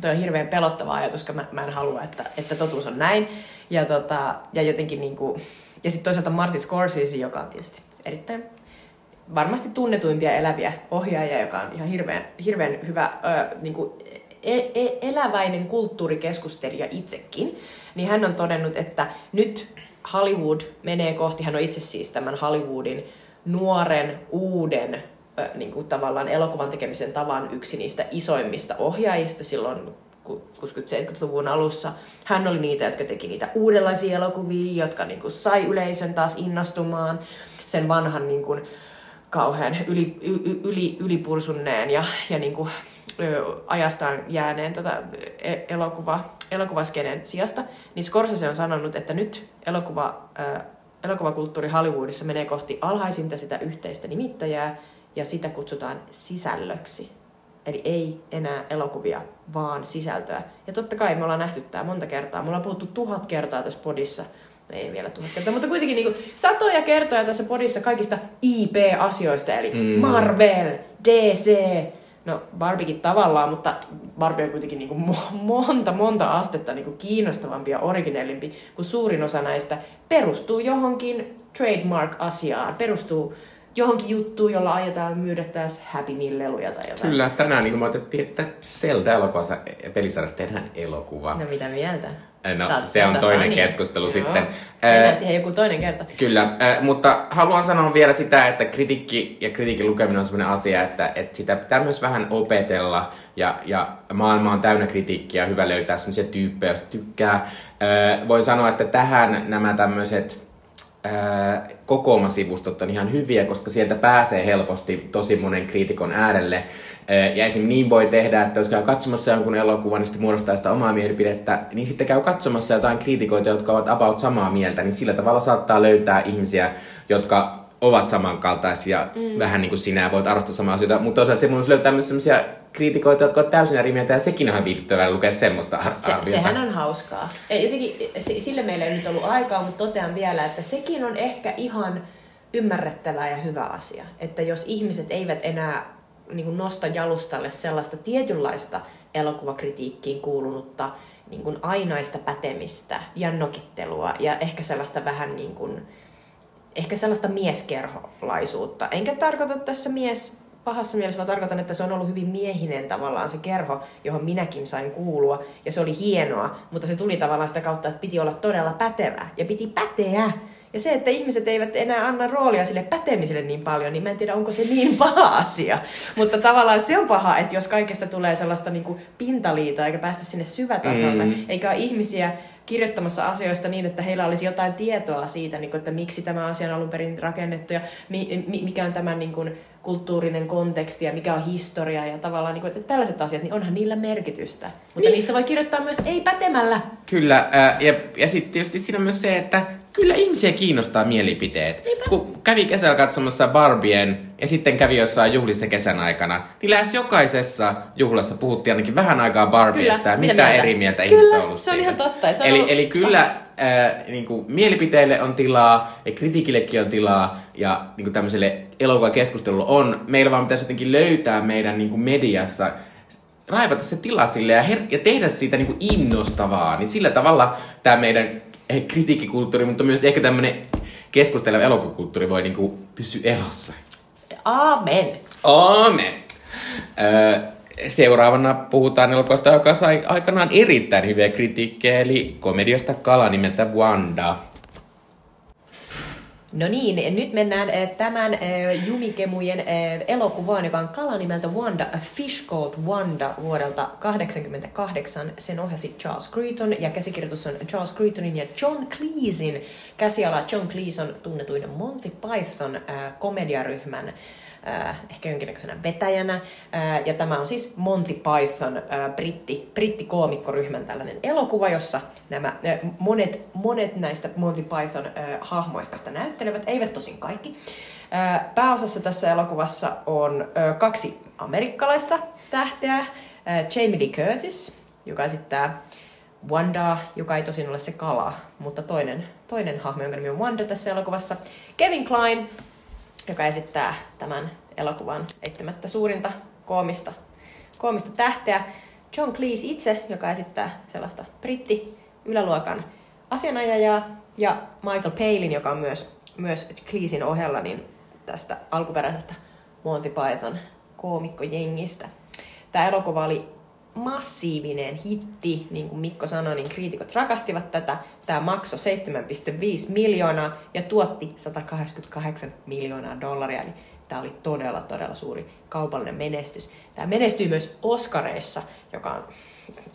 Tuo on hirveän pelottava ajatus, koska mä, mä en halua, että, että totuus on näin. Ja, tota, ja jotenkin niin kuin, ja sitten toisaalta Martin Scorsese, joka on tietysti erittäin varmasti tunnetuimpia eläviä ohjaajia, joka on ihan hirveän, hirveän hyvä ö, niin kuin e- e- eläväinen kulttuurikeskustelija itsekin, niin hän on todennut, että nyt Hollywood menee kohti, hän on itse siis tämän Hollywoodin nuoren, uuden ö, niin kuin tavallaan elokuvan tekemisen tavan yksi niistä isoimmista ohjaajista silloin 60-70-luvun alussa. Hän oli niitä, jotka teki niitä uudenlaisia elokuvia, jotka niin kuin sai yleisön taas innostumaan sen vanhan niin kuin, kauhean yli, y, yli, ylipursunneen ja, ja niin kuin, ö, ajastaan jääneen tota, e- elokuva, elokuvaskenen sijasta, niin Scorsese on sanonut, että nyt elokuva, ö, elokuvakulttuuri Hollywoodissa menee kohti alhaisinta sitä yhteistä nimittäjää, ja sitä kutsutaan sisällöksi. Eli ei enää elokuvia, vaan sisältöä. Ja totta kai me ollaan nähty tämä monta kertaa. Me ollaan puhuttu tuhat kertaa tässä podissa. Ei vielä tuhat kertaa, mutta kuitenkin niin kuin satoja kertoja tässä podissa kaikista IP-asioista. Eli mm. Marvel, DC, no Barbiekin tavallaan, mutta Barbie on kuitenkin niin kuin monta, monta astetta niin kuin kiinnostavampi ja originellimpi, kun suurin osa näistä perustuu johonkin trademark-asiaan, perustuu johonkin juttuun, jolla aiotaan myydä taas Happy Meal-leluja tai jotain. Kyllä, tänään niin me otettiin, että Zelda-elokuvassa pelisarjasta tehdään elokuva. No mitä mieltä? No, Saat- se on toinen niin. keskustelu Joo. sitten. Mennään Ää, siihen joku toinen kerta. Kyllä, äh, mutta haluan sanoa vielä sitä, että kritiikki ja kritiikin lukeminen on sellainen asia, että, että sitä pitää myös vähän opetella ja, ja maailma on täynnä kritiikkiä hyvä löytää sellaisia tyyppejä, joista tykkää. Äh, voin sanoa, että tähän nämä tämmöiset kokoomasivustot on ihan hyviä, koska sieltä pääsee helposti tosi monen kriitikon äärelle. Ja esim. niin voi tehdä, että jos käy katsomassa jonkun elokuvan, niin sitten muodostaa sitä omaa mielipidettä, niin sitten käy katsomassa jotain kriitikoita, jotka ovat about samaa mieltä, niin sillä tavalla saattaa löytää ihmisiä, jotka ovat samankaltaisia, mm. vähän niin kuin sinä, voit arvostaa samaa asioita, mutta toisaalta se myös löytää myös sellaisia kriitikoita, jotka ovat täysin eri mieltä, ja sekin on ihan viihdyttävää lukea semmoista Se, sehän on hauskaa. Ei, jotenkin, se- sille meillä ei nyt ollut aikaa, mutta totean vielä, että sekin on ehkä ihan ymmärrettävää ja hyvä asia. Että jos ihmiset eivät enää niin nosta jalustalle sellaista tietynlaista elokuvakritiikkiin kuulunutta niin kuin ainaista pätemistä ja nokittelua ja ehkä sellaista vähän niin kuin, ehkä sellaista mieskerholaisuutta. Enkä tarkoita tässä mies pahassa mielessä, vaan tarkoitan, että se on ollut hyvin miehinen tavallaan se kerho, johon minäkin sain kuulua. Ja se oli hienoa, mutta se tuli tavallaan sitä kautta, että piti olla todella pätevä ja piti päteä. Ja se, että ihmiset eivät enää anna roolia sille pätemiselle niin paljon, niin mä en tiedä, onko se niin paha asia. Mutta tavallaan se on paha, että jos kaikesta tulee sellaista niin kuin pintaliitoa eikä päästä sinne syvätasolle, Mm. eikä ole ihmisiä kirjoittamassa asioista niin, että heillä olisi jotain tietoa siitä, niin kuin, että miksi tämä asia on alun perin rakennettu ja mi, mi, mikä on tämän niin kuin, kulttuurinen konteksti ja mikä on historia ja tavallaan niin kuin, että tällaiset asiat, niin onhan niillä merkitystä. Mutta niin. niistä voi kirjoittaa myös ei-pätemällä. Kyllä, ja, ja sitten tietysti siinä on myös se, että kyllä ihmisiä kiinnostaa mielipiteet. Kun kävi kesällä katsomassa Barbien ja sitten kävi jossain juhlissa kesän aikana, niin lähes jokaisessa juhlassa puhuttiin ainakin vähän aikaa Barbiesta Kyllä, ja mitä mitä eri mieltä Kyllä, ihmiset on ollut se on siitä. ihan totta, se on eli, ollut- eli kyllä äh, niin kuin, mielipiteille on tilaa, ja kritiikillekin on tilaa, ja niin kuin tämmöiselle elokuvakeskustelulle on. Meillä vaan pitäisi jotenkin löytää meidän niin kuin mediassa, raivata se tila sille ja, her- ja tehdä siitä niin kuin innostavaa. Niin sillä tavalla tämä meidän kritiikkikulttuuri, mutta myös ehkä tämmöinen keskusteleva elokuvakulttuuri voi niin kuin pysyä elossa. Amen. Aamen. Öö, seuraavana puhutaan elokuvasta, joka sai aikanaan erittäin hyviä kritiikkejä, eli komediasta Kala nimeltä Wanda. No niin, nyt mennään eh, tämän eh, Jumikemujen eh, elokuvaan, joka on kala nimeltä Wanda, A Fish Called Wanda vuodelta 1988. Sen ohjasi Charles Creighton ja käsikirjoitus on Charles Creightonin ja John Cleesin käsiala. John Cleese on tunnetuin Monty Python komediaryhmän äh, ehkä jonkinnäköisenä vetäjänä. Äh, ja tämä on siis Monty Python äh, britti, brittikoomikkoryhmän tällainen elokuva, jossa nämä äh, monet, monet näistä Monty Python äh, hahmoista näyttelevät, eivät tosin kaikki. Äh, pääosassa tässä elokuvassa on äh, kaksi amerikkalaista tähteä, äh, Jamie Lee Curtis, joka esittää Wanda, joka ei tosin ole se kala, mutta toinen, toinen hahmo, jonka nimi on Wanda tässä elokuvassa. Kevin Klein, joka esittää tämän elokuvan eittämättä suurinta koomista, koomista tähteä. John Cleese itse, joka esittää sellaista britti yläluokan asianajajaa, ja Michael Palin, joka on myös, myös Cleesin ohella niin tästä alkuperäisestä Monty Python koomikkojengistä. Tämä elokuva oli massiivinen hitti, niin kuin Mikko sanoi, niin kriitikot rakastivat tätä. Tämä maksoi 7,5 miljoonaa ja tuotti 188 miljoonaa dollaria, eli tämä oli todella, todella suuri kaupallinen menestys. Tämä menestyi myös Oscareissa, joka on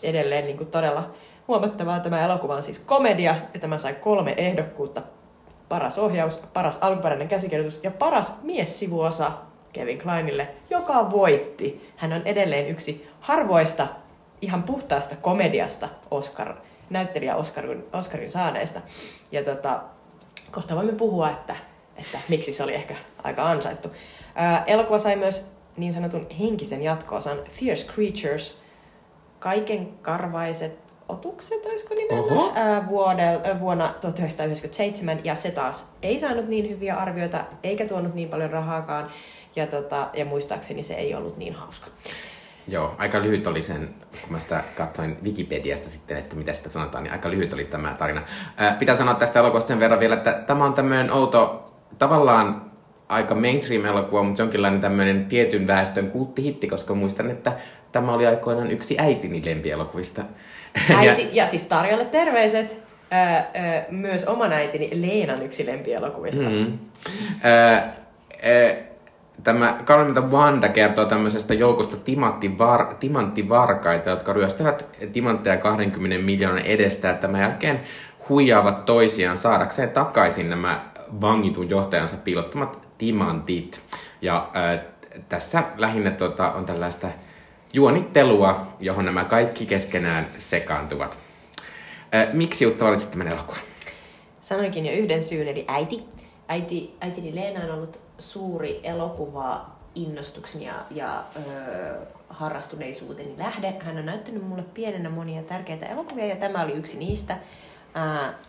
edelleen niin kuin todella huomattavaa. Tämä elokuva on siis komedia, ja tämä sai kolme ehdokkuutta. Paras ohjaus, paras alkuperäinen käsikirjoitus ja paras miessivuosa Kevin Kleinille, joka voitti. Hän on edelleen yksi harvoista ihan puhtaasta komediasta Oscar, näyttelijä Oscarin, Oscarin saaneista. Ja tota, kohta voimme puhua, että, että miksi se oli ehkä aika ansaittu. Ää, elokuva sai myös niin sanotun henkisen jatkoosan Fierce Creatures, kaiken karvaiset otukset, olisiko nimellä, ää, vuodel, ää, vuonna 1997, ja se taas ei saanut niin hyviä arvioita, eikä tuonut niin paljon rahaakaan, ja, tota, ja muistaakseni se ei ollut niin hauska. Joo, aika lyhyt oli sen, kun mä sitä katsoin Wikipediasta sitten, että mitä sitä sanotaan, niin aika lyhyt oli tämä tarina. Ää, pitää sanoa tästä elokuvasta sen verran vielä, että tämä on tämmöinen outo, tavallaan aika mainstream-elokuva, mutta jonkinlainen tämmöinen tietyn väestön kulttihitti, koska muistan, että tämä oli aikoinaan yksi äitini lempielokuvista. Äiti, ja siis Tarjalle terveiset, ää, ää, myös oman äitini Leenan yksi lempielokuvista. Mm. Mm. Ää, ää, Tämä Kalmita Wanda kertoo tämmöisestä joukosta timanttivar, timanttivarkaita, jotka ryöstävät timantteja 20 miljoonan edestä ja tämän jälkeen huijaavat toisiaan saadakseen takaisin nämä vangitun johtajansa piilottamat timantit. Ja ää, tässä lähinnä tota, on tällaista juonittelua, johon nämä kaikki keskenään sekaantuvat. Ää, miksi Jutta valitsit tämän elokuvan? Sanoinkin jo yhden syyn, eli äiti. äiti äitini Leena on ollut suuri elokuva innostukseni ja, ja öö, harrastuneisuuteni lähde. Hän on näyttänyt mulle pienenä monia tärkeitä elokuvia ja tämä oli yksi niistä.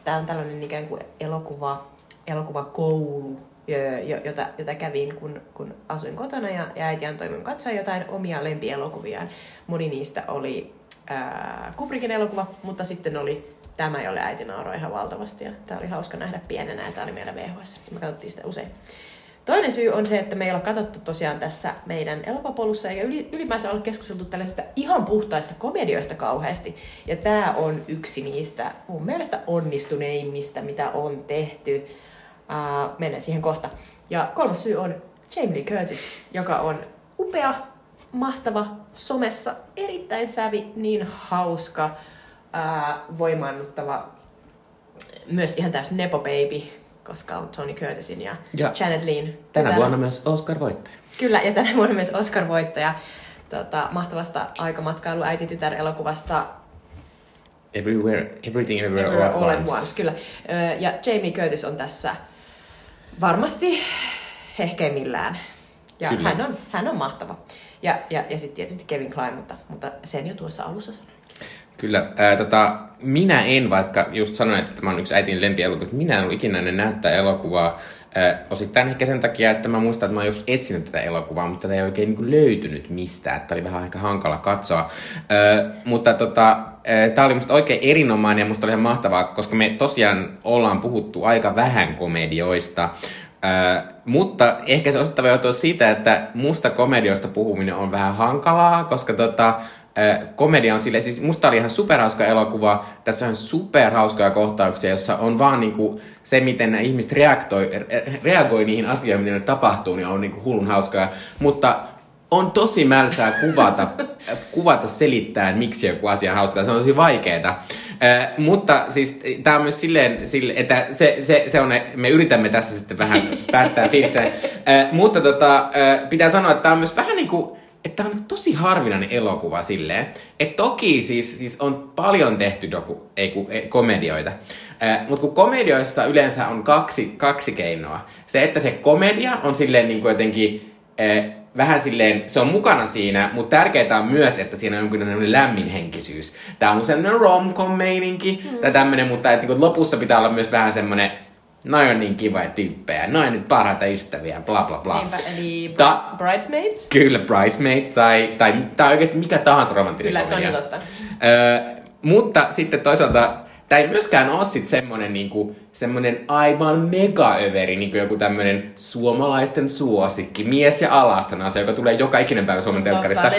Tämä on tällainen ikään kuin elokuva, elokuvakoulu, jo- jo- jota, jota kävin, kun, kun asuin kotona ja, ja äiti antoi minun katsoa jotain omia lempielokuviaan. Moni niistä oli ää, Kubrickin elokuva, mutta sitten oli tämä, jolle äiti nauroi ihan valtavasti ja tämä oli hauska nähdä pienenä ja tämä oli meillä VHS. Me katsottiin sitä usein. Toinen syy on se, että me ei olla katsottu tosiaan tässä meidän elokuvapolussa eikä yli, ylipäänsä olla keskusteltu tällaisista ihan puhtaista komedioista kauheasti. Ja tämä on yksi niistä mun mielestä onnistuneimmista, mitä on tehty. Uh, mennään siihen kohta. Ja kolmas syy on Jamie Lee Curtis, joka on upea, mahtava, somessa erittäin sävi, niin hauska, uh, voimaannuttava, myös ihan täysin nepo baby, koska on Tony Curtisin ja, Ja Janet Lean. Tänä vuonna myös Oscar-voittaja. Kyllä, ja tänä vuonna myös Oscar-voittaja tota, mahtavasta aikamatkailu äiti-tytär elokuvasta Everywhere, everything everywhere Everywhere all, at once. Kyllä. Ö, Ja Jamie Curtis on tässä varmasti hehkeimmillään. Ja Kyllä. hän on, hän on mahtava. Ja, ja, ja sitten tietysti Kevin Klein, mutta, mutta sen jo tuossa alussa sanoin. Kyllä. Ää, tota, minä en, vaikka just sanoin, että tämä on yksi äitini lempielokuva, minä en ollut ikinä ennen näyttää elokuvaa. Ää, osittain ehkä sen takia, että mä muistan, että mä oon just etsinyt tätä elokuvaa, mutta tätä ei oikein niin löytynyt mistään. Että oli vähän aika hankala katsoa. Ää, mutta tota, tämä oli musta oikein erinomainen ja musta oli ihan mahtavaa, koska me tosiaan ollaan puhuttu aika vähän komedioista. Ää, mutta ehkä se osittain voi johtua siitä, että musta komedioista puhuminen on vähän hankalaa, koska tota, komedia on sille, siis musta oli ihan superhauska elokuva, tässä on superhauskoja kohtauksia, jossa on vaan niinku se, miten nämä ihmiset reaktoi, re- reagoi niihin asioihin, mitä ne tapahtuu, niin on niinku hullun hauskaa. Mutta on tosi mälsää kuvata, kuvata selittäen, miksi joku asia on hauskaa. Se on tosi vaikeeta. Äh, mutta siis tämä on myös silleen, sille, että se, se, se on, me yritämme tässä sitten vähän päästään fiilikseen. Äh, mutta tota, äh, pitää sanoa, että tämä on myös vähän niin kuin, että on tosi harvinainen elokuva silleen, että toki siis, siis on paljon tehty doku, ei, ku, ei komedioita, äh, mutta kun komedioissa yleensä on kaksi, kaksi keinoa. Se, että se komedia on silleen niin kuin jotenkin äh, vähän silleen, se on mukana siinä, mutta tärkeää on myös, että siinä on jonkinlainen lämminhenkisyys. Tämä on sellainen rom-com meininki mm. tai tämmöinen, mutta että niin lopussa pitää olla myös vähän semmoinen, noin on niin kivoja tyyppejä, noin nyt parhaita ystäviä, bla bla bla. Niinpä, eli Ta- Brides- Bridesmaids? Kyllä, Bridesmaids tai, tai, tai oikeasti mikä tahansa romanttinen Kyllä, se on komedia. jo totta. Öö, mutta sitten toisaalta tämä ei myöskään ole sit semmonen, niinku, semmonen aivan mega-överi, niinku joku tämmönen suomalaisten suosikki, mies ja alastona se, joka tulee joka ikinen päivä Suomen on telkkarista,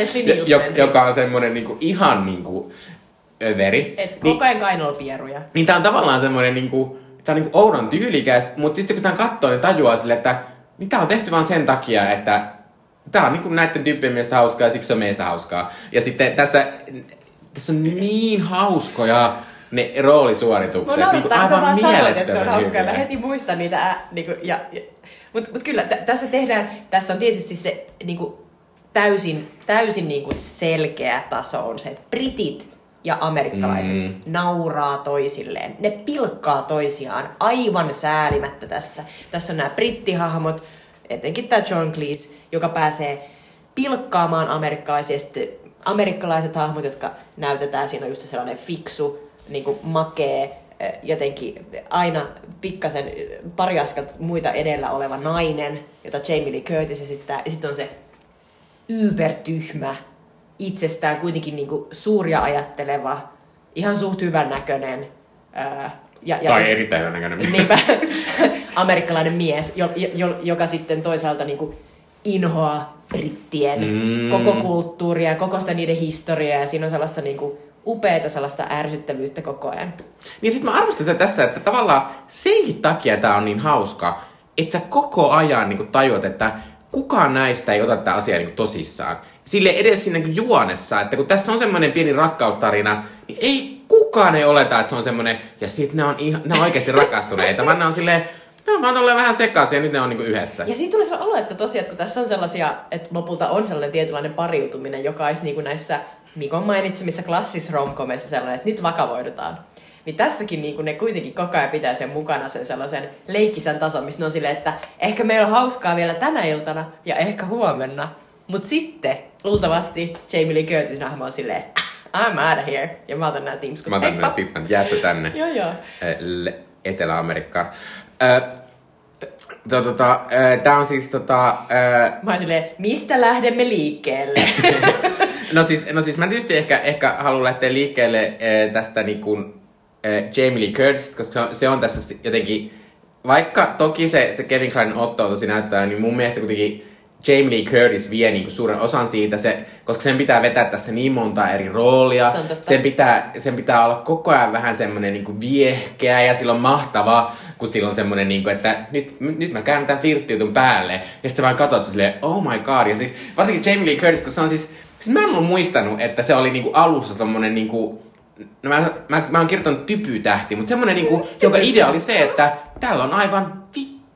jo- joka on semmonen niinku, ihan niinku överi. Et Niin- koko ajan kainolopieruja. niin tää on tavallaan semmoinen niinku, tää on niinku oudon tyylikäs, mutta sitten kun tää katsoo, niin tajuaa sille, että niin tää on tehty vaan sen takia, että tää on niinku näiden tyyppien mielestä hauskaa ja siksi se on meistä hauskaa. Ja sitten tässä, tässä on niin hauskoja ne roolisuoritukset. Mä kun sä vaan sanoit, että on mielettömän hauskaa. Mä heti muistan niitä. Ää, niinku, ja, ja, Mutta mut kyllä, t- tässä tehdään, tässä on tietysti se niinku, täysin, täysin niinku selkeä taso on se, että britit ja amerikkalaiset Mm. nauraa toisilleen. Ne pilkkaa toisiaan aivan säälimättä tässä. Tässä on nämä brittihahmot, etenkin tämä John Cleese, joka pääsee pilkkaamaan amerikkalaisia. Sitten amerikkalaiset hahmot, jotka näytetään, siinä on just sellainen fiksu, niin kuin makee, jotenkin aina pikkasen pari askelta muita edellä oleva nainen, jota Jamie Lee Curtis esittää. Ja sitten on se ybertyhmä, itsestään kuitenkin niin kuin suuria ajatteleva, ihan suht hyvän näköinen. ää, Ja, ja, Tai erittäin hyvän näköinen. Niinpä, amerikkalainen mies, jo, jo, joka sitten toisaalta niin kuin inhoaa brittien Mm. koko kulttuuria, koko sitä niiden historiaa ja siinä on sellaista niin kuin upeata sellaista ärsyttävyyttä koko ajan. Niin sit mä arvostan sitä tässä, että tavallaan senkin takia tää on niin hauska, että sä koko ajan niin tajuat, että kukaan näistä ei ota tätä asiaa niin tosissaan. Sille edes siinä niin juonessa, että kun tässä on semmoinen pieni rakkaustarina, niin ei kukaan ei oleta, että se on semmoinen, ja sit ne on, ihan, ne on oikeasti rakastuneita, vaan ne on silleen, ne on vaan tolleen vähän sekaisin ja nyt ne on niin yhdessä. Ja siitä tulee sellainen olo, että tosiaan, että kun tässä on sellaisia, että lopulta on sellainen tietynlainen pariutuminen, joka olisi niin kuin näissä Mikon mainitsemissa klassisissa romkomeissa sellainen, että nyt vakavoidutaan. Niin tässäkin niin kuin ne kuitenkin koko ajan pitää sen mukana sen sellaisen leikkisän tason, missä ne on silleen, että ehkä meillä on hauskaa vielä tänä iltana ja ehkä huomenna. Mutta sitten luultavasti Jamie Lee Curtisin hahmo on silleen, I'm out of here. Ja mä otan nämä timskut. Mä otan nämä tippan, jää se tänne. Joo, joo. Etelä-Amerikkaan. Ö, to- tota, Tää on siis tota... ö, Mä oon silleen, mistä lähdemme liikkeelle? No siis, no siis mä tietysti ehkä, ehkä haluan lähteä liikkeelle tästä niin kuin, Jamie Lee Curtis, koska se on, se on tässä jotenkin, vaikka toki se, se Kevin Klein Otto tosi näyttää, niin mun mielestä kuitenkin Jamie Lee Curtis vie niin kuin suuren osan siitä, se, koska sen pitää vetää tässä niin monta eri roolia. Se. Sen pitää, sen pitää olla koko ajan vähän semmoinen niin kuin viehkeä ja silloin mahtava, kun sillä on semmoinen, niin kuin, että nyt, nyt mä käännän tämän flirttiutun päälle. Ja sitten sä vaan katsot silleen, oh my god. Ja siis varsinkin Jamie Lee Curtis, kun se on siis, siis mä en ollut muistanut, että se oli niin kuin alussa tommonen niin kuin, No mä, mä, mä oon kirjoittanut typytähti, mutta semmonen niinku, joka idea oli se, että täällä on aivan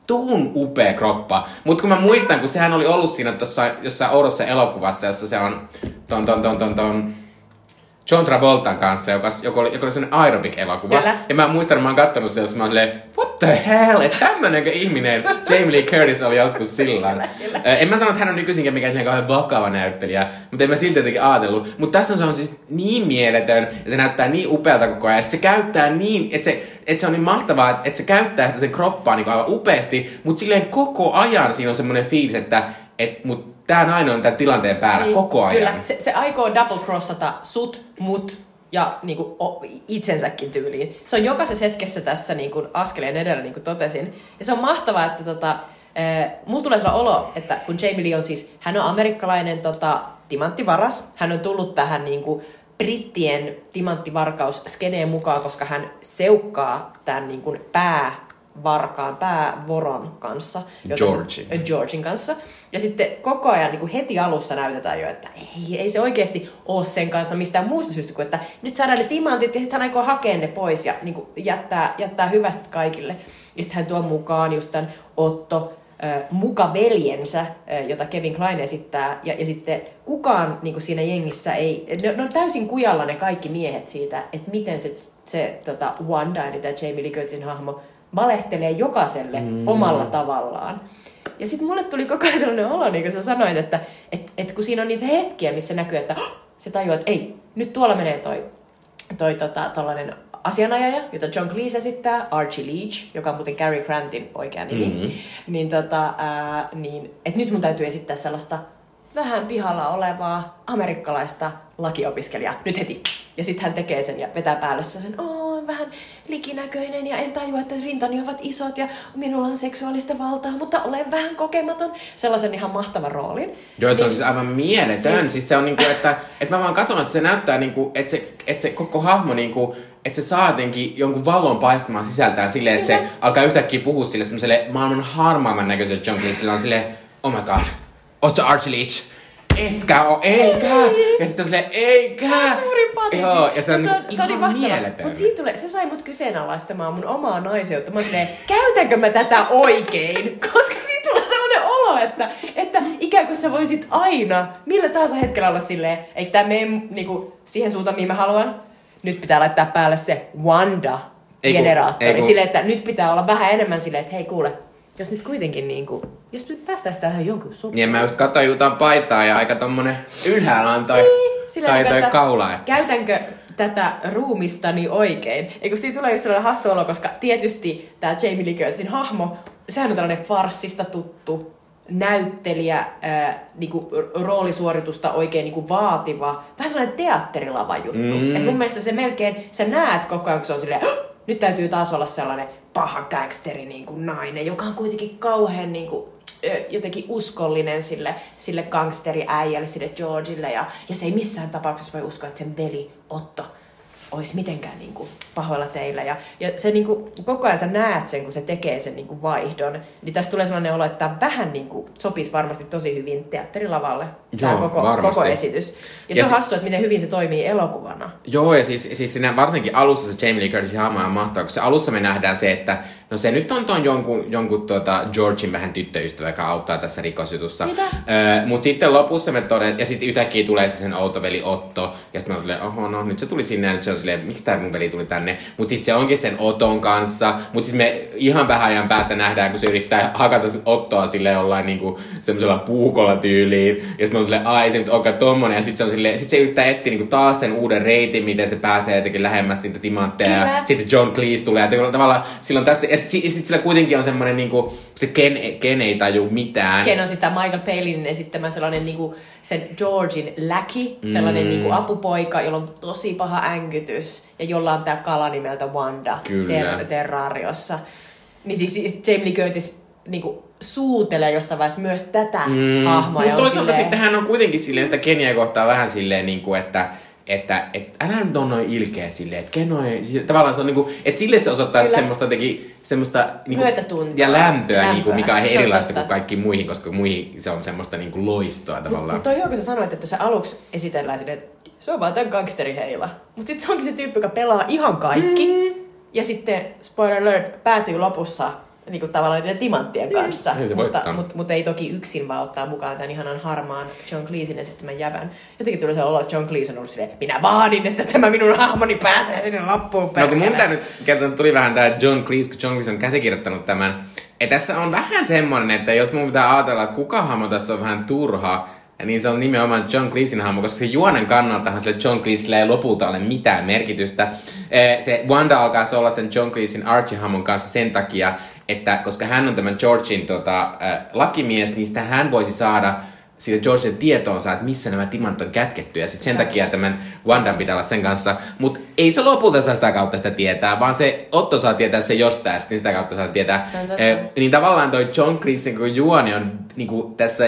vittuun upea kroppa. Mutta kun mä muistan, kun sehän oli ollut siinä tossa jossain oudossa elokuvassa, jossa se on ton, ton, ton, ton, ton John Travoltan kanssa, joka, joka oli, joka oli sellainen aerobic-elokuva. Kyllä. Ja mä muistan, että mä oon kattonut se, jossa mä oon silleen, what the hell? Että tämmönenkö ihminen Jamie Lee Curtis oli joskus silloin. Kyllä, kyllä. En mä sano, että hän on nykyisin mikään kauhean vakava näyttelijä, mutta en mä silti jotenkin ajatellut. Mutta tässä on se on siis niin mieletön ja se näyttää niin upealta koko ajan. Ja se käyttää niin, että se, että se on niin mahtavaa, että se käyttää sitä sen kroppaa niin aivan upeasti, mutta silleen koko ajan siinä on semmoinen fiilis, että et, mut tää nainen on tämän tilanteen päällä Niin, koko ajan. Kyllä, se, se aikoo double crossata sut, mut ja niinku, o, itsensäkin tyyliin. Se on jokaisessa hetkessä tässä niinku, askeleen edellä, niin kuin totesin. Ja se on mahtavaa, että tota, äh, mulla tulee sellainen olo, että kun Jamie Lee on siis, hän on amerikkalainen tota, timanttivaras. Hän on tullut tähän niinku, brittien timanttivarkaus skeneen mukaan, koska hän seukkaa tämän niinku, päävarkaan, päävoron kanssa. jota Georgin kanssa. Georgin kanssa. Ja sitten koko ajan niin kuin heti alussa näytetään jo, että ei, ei se oikeasti ole sen kanssa mistään muusta syystä kuin, että nyt saadaan ne timantit ja sitten hän aikoo hakea ne pois ja niin kuin jättää, jättää hyvästit kaikille. Ja sitten hän tuo mukaan just tämän Otto, äh, muka veljensä, äh, jota Kevin Klein esittää. Ja, ja sitten kukaan niin kuin siinä jengissä ei, ne, ne on täysin kujalla ne kaikki miehet siitä, että miten se, se tota Wanda, eli tämä Jamie Lee Curtisin hahmo, valehtelee jokaiselle mm. omalla tavallaan. Ja sitten mulle tuli koko ajan sellainen olo, niin kuin sä sanoit, että et, et kun siinä on niitä hetkiä, missä näkyy, että se tajuaa, että ei, nyt tuolla menee toi, toi tota, tollanen asianajaja, jota John Cleese esittää, Archie Leach, joka on muuten Cary Grantin oikea nimi, mm-hmm. niin, tota, ää, niin että nyt mun täytyy esittää sellaista vähän pihalla olevaa amerikkalaista lakiopiskelijaa. Nyt heti. Ja sitten hän tekee sen ja vetää päälle sen, oo, vähän likinäköinen ja en tajua, että rintani ovat isot ja minulla on seksuaalista valtaa, mutta olen vähän kokematon. Sellaisen ihan mahtavan roolin. Joo, se on Niin- siis aivan mieletön. Siis- Siis, se on niinku, että, että mä vaan katson, että se näyttää niinku, että se, että se koko hahmo niinku, että se saa jotenkin jonkun vallon paistamaan sisältään silleen, että se alkaa yhtäkkiä puhua sille semmoiselle maailman harmaamman näköiselle John Cleese, sillä on silleen, oh my god, ootko Archie Leach? Etkä oo, eikä! Ja sitten on silleen, eikä! Suuri parisi. Joo, ja se on, niinku ihan mieletön. Mutta siitä tulee, se sai mut kyseenalaistamaan mun omaa naiseutta. Mä silleen, käytänkö mä tätä oikein? Koska siitä tulee sellainen olo, että, että ikään kuin sä voisit aina, millä tahansa hetkellä olla silleen, eikö tää mene niinku, siihen suuntaan, mihin mä haluan? Nyt pitää laittaa päälle se Wanda generaattori. Silleen, että nyt pitää olla vähän enemmän silleen, että hei kuule, jos nyt kuitenkin niinku, jos nyt päästään tähän jonkun sopimaan. Niin mä just katsoin jotain paitaa ja aika tommonen ylhäällä on toi, Silleen, toi, toi kaula. Että. Käytänkö tätä ruumistani oikein? Eikö siitä tulee just sellainen hassu olo, koska tietysti tämä Jamie Lee Curtisin hahmo, sehän on tällainen farssista tuttu näyttelijä, ää, niinku roolisuoritusta oikein niinku vaativa, vähän sellainen teatterilava juttu. Mm. Et mun mielestä se melkein, sä näet koko ajan, kun se on silleen, nyt täytyy taas olla sellainen paha gangsteri niin kuin nainen, joka on kuitenkin kauhean niin kuin, jotenkin uskollinen sille, sille gangsteriäijälle, sille Georgille. Ja, ja se ei missään tapauksessa voi uskoa, että sen veli Otto olisi mitenkään niin kuin, pahoilla teillä. Ja, ja se niin kuin, koko ajan sä näet sen, kun se tekee sen niin kuin, vaihdon. Niin tästä tulee sellainen olo, että tämä vähän niin kuin, sopisi varmasti tosi hyvin teatterilavalle. Tämä Joo, koko, varmasti. koko esitys. Ja, Ja se on hassua, että miten hyvin se toimii elokuvana. Joo, ja siis, siis siinä varsinkin alussa se Jamie Lee Curtisin hahmo on mahtava, kun se alussa me nähdään se, että no se nyt on ton jonkun, jonkun tuota Georgin vähän tyttöystävä, joka auttaa tässä rikosjutussa. Öö, Mutta sitten lopussa me todet, ja sitten yhtäkkiä tulee se sen outoveli Otto, ja sitten mä silleen, oho, no nyt se tuli sinne, ja nyt se on silleen, miksi tää mun veli tuli tänne? Mutta sitten se onkin sen Oton kanssa, mutta sitten me ihan vähän ajan päästä nähdään, kun se yrittää hakata Ottoa sille jollain niinku semmoisella puukolla tyyliin, ja sitten mä oon silleen, ai se nyt onkaan tommonen, ja sitten se on silleen, sit se yrittää etsiä niinku taas sen uuden reitin, miten se pääsee jotenkin lähemmäs niitä timantteja, ja sitten John Cleese tulee, ja tavallaan silloin tässä, ja sitten sit sillä kuitenkin on semmoinen niinku, se Ken, Ken ei taju mitään. Ken on siis tämä Michael Palinin esittämä sellainen niinku, sen Georgin läki, sellainen Mm. niinku apupoika, jolla on tosi paha änkytys ja jolla on tämä kala nimeltä Wanda ter- Terrariossa. Niin siis, siis Jamie Lee Curtis niinku, suutelee jossain vaiheessa myös tätä mm. hahmoa. Mutta toisaalta silleen- sitten hän on kuitenkin silleen sitä Keniä kohtaa vähän silleen, niin kuin, että että et, älä nyt on noin ilkeä silleen, että kenoi, tavallaan se on niinku, että sille se osoittaa sit Kyllä. semmoista jotenkin, semmoista niinku, ja lämpöä, Lämpöä. Niinku, mikä on erilaista kuin kaikkiin muihin, koska muihin se on semmoista niinku loistoa tavallaan. Mutta toi on, kun sä sanoit, että se aluksi esitellään silleen, että se on vaan tämän gangsteriheila. Mutta sitten se onkin se tyyppi, joka pelaa ihan kaikki. Mm. Ja sitten, spoiler alert, päätyy lopussa niin kuin tavallaan niiden timanttien kanssa. ei se mutta, mutta, mutta, ei toki yksin vaan ottaa mukaan tämän ihanan harmaan John Cleesin esittämän jävän. Jotenkin tulee se olo, että John Cleese on ollut silleen, minä vaadin, että tämä minun hahmoni pääsee sinne loppuun No kun mun perkele." pitää nyt kertoa, että tuli vähän tää John Cleese, kun John Cleese on käsikirjoittanut tämän. Ja tässä on vähän semmonen, että jos mun pitää ajatella, että kuka hahmo tässä on vähän turha, niin se on nimenomaan John Cleesin hahmo, koska se juonen kannaltahan sille John Cleeselle ei lopulta ole mitään merkitystä. Eh, Se Wanda alkaa olla sen John Cleesin Archie-hahmon kanssa sen takia, että koska hän on tämän Georgein tota, äh, lakimies, niin sitä hän voisi saada siitä Georgen tietoonsa, että missä nämä timant on kätketty. Ja sitten sen takia tämän Wandan pitää olla sen kanssa. Mutta ei se lopulta saa sitä kautta sitä tietää, vaan se Otto saa tietää se jostain, ja sitten sitä kautta saa tietää. Eh, niin tavallaan toi John kun juoni on niinku, tässä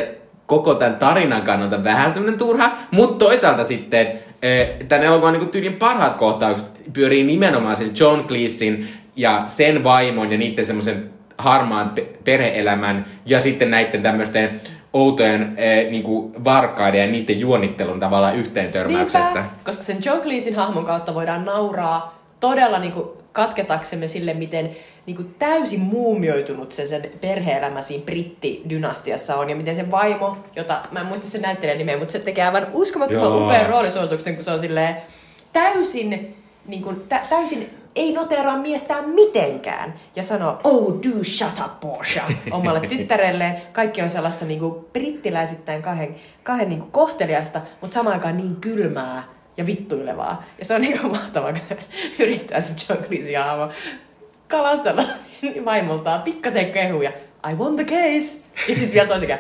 koko tämän tarinan kannalta vähän semmoinen turha, mutta toisaalta sitten eh, tämän elokuvan niinku tyylin parhaat kohtaukset pyörii nimenomaan sen John Cleesin ja sen vaimon ja niiden semmoisen harmaan pe- perheelämän ja sitten näiden tämmöisten outojen eh, niinku varkaiden ja niiden juonittelun tavallaan yhteen törmäyksestä. Niinpä, koska sen John Cleesin hahmon kautta voidaan nauraa todella niin kuin katketaksemme sille, miten niin kuin täysin muumioitunut se sen perhe-elämä siinä brittidynastiassa on. Ja miten se vaimo, jota mä en muista sen näyttelijän nimeä, mutta se tekee aivan uskomattoman Joo. upean roolisuorituksen, kun se on silleen täysin, niin kuin, tä, täysin ei noteraa miestään mitenkään ja sanoo, oh do shut up Porsche omalle tyttärelleen. Kaikki on sellaista niin kuin brittiläisittäin kahden, kahden niin kuin kohteliasta, mutta samaan aikaan niin kylmää ja vittuilevaa. Ja se on niin kuin mahtavaa, kun yrittää se John Cleese kalastella vaimoltaan pikkasen kehuja. I won the case. Ja sitten vielä toisikään.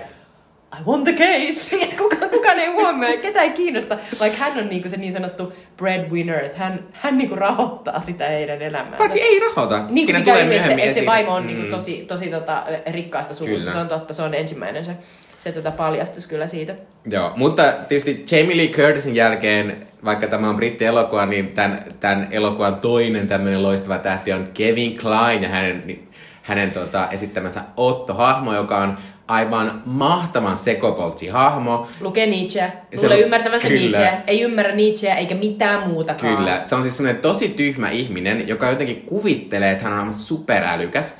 I won the case. Ja kuka, kukaan ei huomioi, ketä ei kiinnosta. Vaikka hän on niinku se niin sanottu breadwinner, että hän, hän niinku rahoittaa sitä heidän elämäänsä. Paitsi ei rahoita. Niin, Siinä tulee käy, että, se, myöhemmin että se vaimo on Mm. niinku tosi, tosi tota, rikkaasta suvusta. Se on totta, se on ensimmäinen se, se tota paljastus kyllä siitä. Joo, mutta tietysti Jamie Lee Curtisin jälkeen, vaikka tämä on britti-elokuva, niin tämän, tämän elokuvan toinen tämmöinen loistava tähti on Kevin Klein ja hänen, niin hänen tota, esittämänsä Otto-hahmo, joka on aivan mahtavan sekopoltsi-hahmo. Lukee Nietzsche. Se Luulee on- ymmärtävänsä kyllä. Nietzsche. Ei ymmärrä Nietzscheä eikä mitään muutakaan. Kyllä, se on siis semmoinen tosi tyhmä ihminen, joka jotenkin kuvittelee, että hän on aivan superälykäs.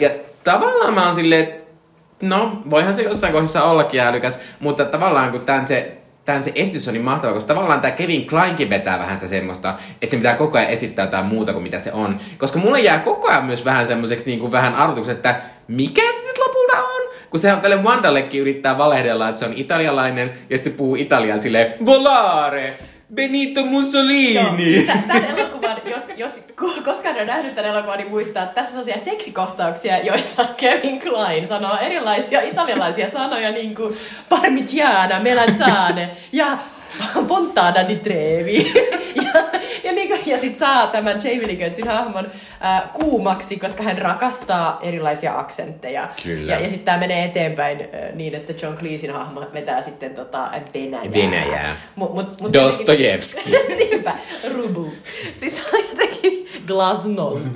Ja tavallaan mä oon silleen, no, voihan se jossain kohdassa ollakin älykäs, mutta tavallaan kun tämän se, tämän se esitys on niin mahtava, koska tavallaan tämä Kevin Kleinkin vetää vähän sitä semmoista, että se pitää koko ajan esittää jotain muuta kuin mitä se on. Koska mulle jää koko ajan myös vähän semmoiseksi niin kuin vähän arvotukseksi, että mikä se? Kun se on tälle Wandallekin yrittää valehdella, että se on italialainen ja se puhuu italiaa silleen volare, Benito Mussolini. Joo, siis tä- tämän elokuvan, jos, jos ko- koskaan on nähnyt tämän elokuvan, niin muistaa, että tässä on sellaisia seksikohtauksia, joissa Kevin Klein sanoo erilaisia italialaisia sanoja, niin kuin parmigiana, melanzane ja fontana di trevi. ja, ja, niin kuin, ja sit saa tämän Jamie Lee Curtisin hahmon äh, kuumaksi, koska hän rakastaa erilaisia aksentteja. Kyllä. Ja, ja sitten tämä menee eteenpäin äh, niin, että John Cleesin hahmo vetää sitten tota, Venäjää. Venäjää. Mut, mut, mut Dostojevski. Niinpä, rubles. Siis se on jotenkin glasnost.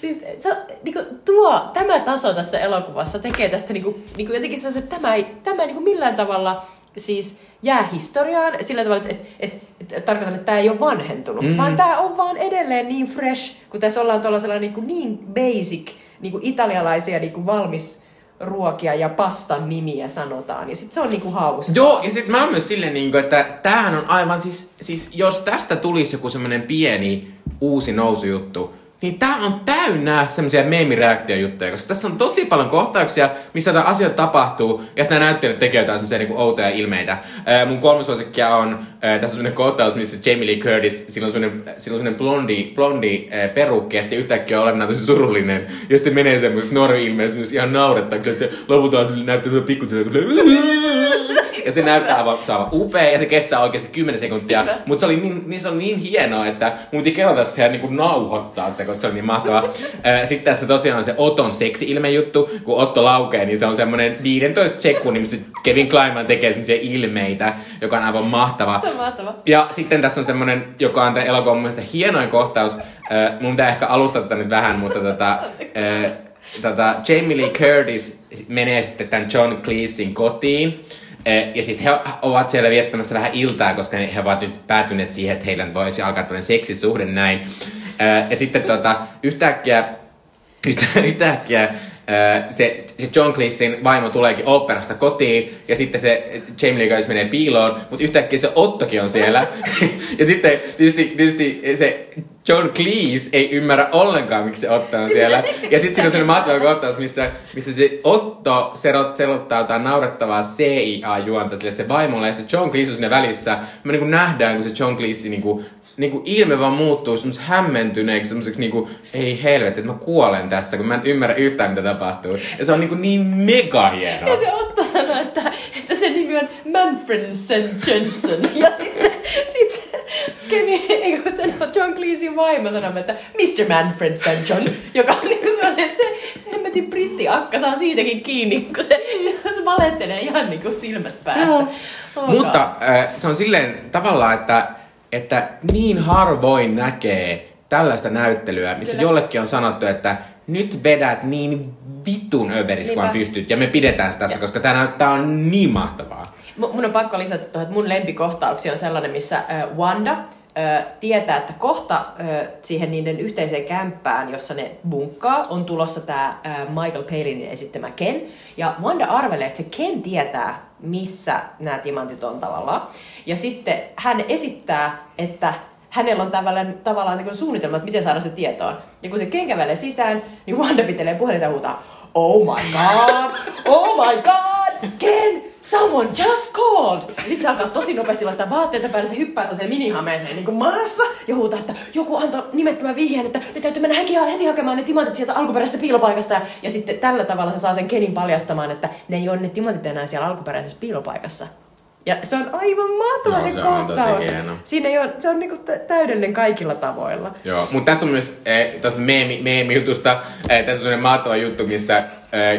siis se on, niinku, tuo, tämä taso tässä elokuvassa tekee tästä niinku, niinku jotenkin se, että tämä ei, tämä ei niinku millään tavalla siis jää historiaan sillä tavalla, että et, et, et, tarkoitan, että tämä ei ole vanhentunut, mm. vaan tämä on vaan edelleen niin fresh, kun tässä ollaan tuollaisella niinku niin basic, niinku italialaisia niinku valmis ruokia ja pastan nimiä sanotaan. Ja sitten se on niinku hauska. Joo, ja sitten mä oon myös silleen, niin kuin, että tämähän on aivan siis, siis jos tästä tulisi joku semmoinen pieni uusi nousujuttu, niin tää on täynnä semmoisia meemireaktiojuttuja, koska tässä on tosi paljon kohtauksia, missä jotain asioita tapahtuu, ja nämä näyttelijät tekee jotain semmoisia niinku outoja ilmeitä. Ää, mun kolmas suosikkia on, ää, tässä on semmoinen kohtaus, missä Jamie Lee Curtis, sillä on semmoinen, sillä on semmoinen blondi, blondi ää, perukki, ja sitten yhtäkkiä olennainen tosi surullinen, ja se menee semmoista normi-ilmeä, semmoista ihan naurettaa, että lopulta on näyttää pikkutyötä, ja se näyttää aivan, se aivan upea ja se kestää oikeasti 10 sekuntia. Mutta se oli niin, niin, se on niin hienoa, että mun piti kelata se ja niinku nauhoittaa se, koska se on niin mahtavaa. Ää, Sitten tässä tosiaan on se Oton seksi-ilme juttu. Kun Otto laukee, niin se on semmoinen 15 sekunnin, missä Kevin Kleinman tekee semmoisia ilmeitä, joka on aivan mahtava. Se on mahtava. Ja sitten tässä on semmoinen, joka on tämän elokuvan mun mielestä hienoin kohtaus. Mun pitää ehkä alustaa tätä nyt vähän, mutta tota, tota, Jamie Lee Curtis menee sitten tämän John Cleesin kotiin. Ja sitten he ovat siellä viettämässä vähän iltaa, koska he ovat nyt päätyneet siihen, että heillä voisi alkaa tämmöinen seksisuhde näin. Ja sitten tota, yhtäkkiä, yhtä, yhtäkkiä se, se John Cleesein vaimo tuleekin oopperasta kotiin, ja sitten se Jamie Lee Curtis menee piiloon, mutta yhtäkkiä se Ottokin on siellä. ja sitten tietysti, tietysti se John Cleese ei ymmärrä ollenkaan, miksi se Otto on siellä. Ja sitten siinä on sellainen mahtava kohtaus, missä, missä se Otto serot, selottaa jotain naurettavaa CIA-juonta sille se vaimolle, ja sitten John Cleese on siinä välissä. Me niin nähdään, kun se John Cleese niin kuin, niinku ilme vaan muuttuu semmoiseksi hämmentyneeksi, semmoiseksi niinku, ei helvetti, että mä kuolen tässä, kun mä en ymmärrä yhtään, mitä tapahtuu. Ja se on niinku niin mega hieno. Ja se Otto sanoi, että, että sen nimi on Manfred St. Jensen. Ja sitten sit se Kevin, eikö sen John Cleesein vaimo sanoi, että Mr. Manfred St. John, joka on niin sellainen, että se, se hemmetin britti akka saa siitäkin kiinni, kun se, se valettelee ihan niin kuin silmät päästä. Mutta äh, se on silleen tavallaan, että, että niin harvoin näkee tällaista näyttelyä, missä Kyllä. jollekin on sanottu, että nyt vedät niin vitun överis, kun pystyt, ja me pidetään sitä tässä, Ja- koska tämä näyttää on niin mahtavaa. Mu- Mun on pakko lisätä tuohon, että mun lempikohtauksia on sellainen, missä äh, Wanda äh, tietää, että kohta äh, siihen niiden yhteiseen kämppään, jossa ne bunkkaa, on tulossa tämä äh, Michael Palinin esittämä Ken. Ja Wanda arvelee, että se Ken tietää, missä nämä timantit on tavallaan. Ja sitten hän esittää, että hänellä on tavallaan, tavallaan niin suunnitelma, että miten saada se tietoon. Ja kun se Ken kävelee sisään, niin Wanda pitelee puhelinta huutaa, Oh my god! Oh my god! Ken! Someone just called! Ja sit se alkaa tosi nopeasti laittaa vaatteita päälle, se hyppää sen minihameeseen niin kuin maassa ja huutaa, että joku antoi nimettömän vihjeen, että nyt täytyy mennä heti, heti hakemaan ne timantit sieltä alkuperäisestä piilopaikasta. Ja sitten tällä tavalla se saa sen Kenin paljastamaan, että ne ei ole ne timantit enää siellä alkuperäisessä piilopaikassa. Ja se on aivan mahtava Joo, se, se kohtaus. Siinä ei ole, se on niinku tä- täydellinen kaikilla tavoilla. Joo, mutta tässä on myös eh, tuosta meemi, meemi-jutusta, eh, tässä on sellainen mahtava juttu, missä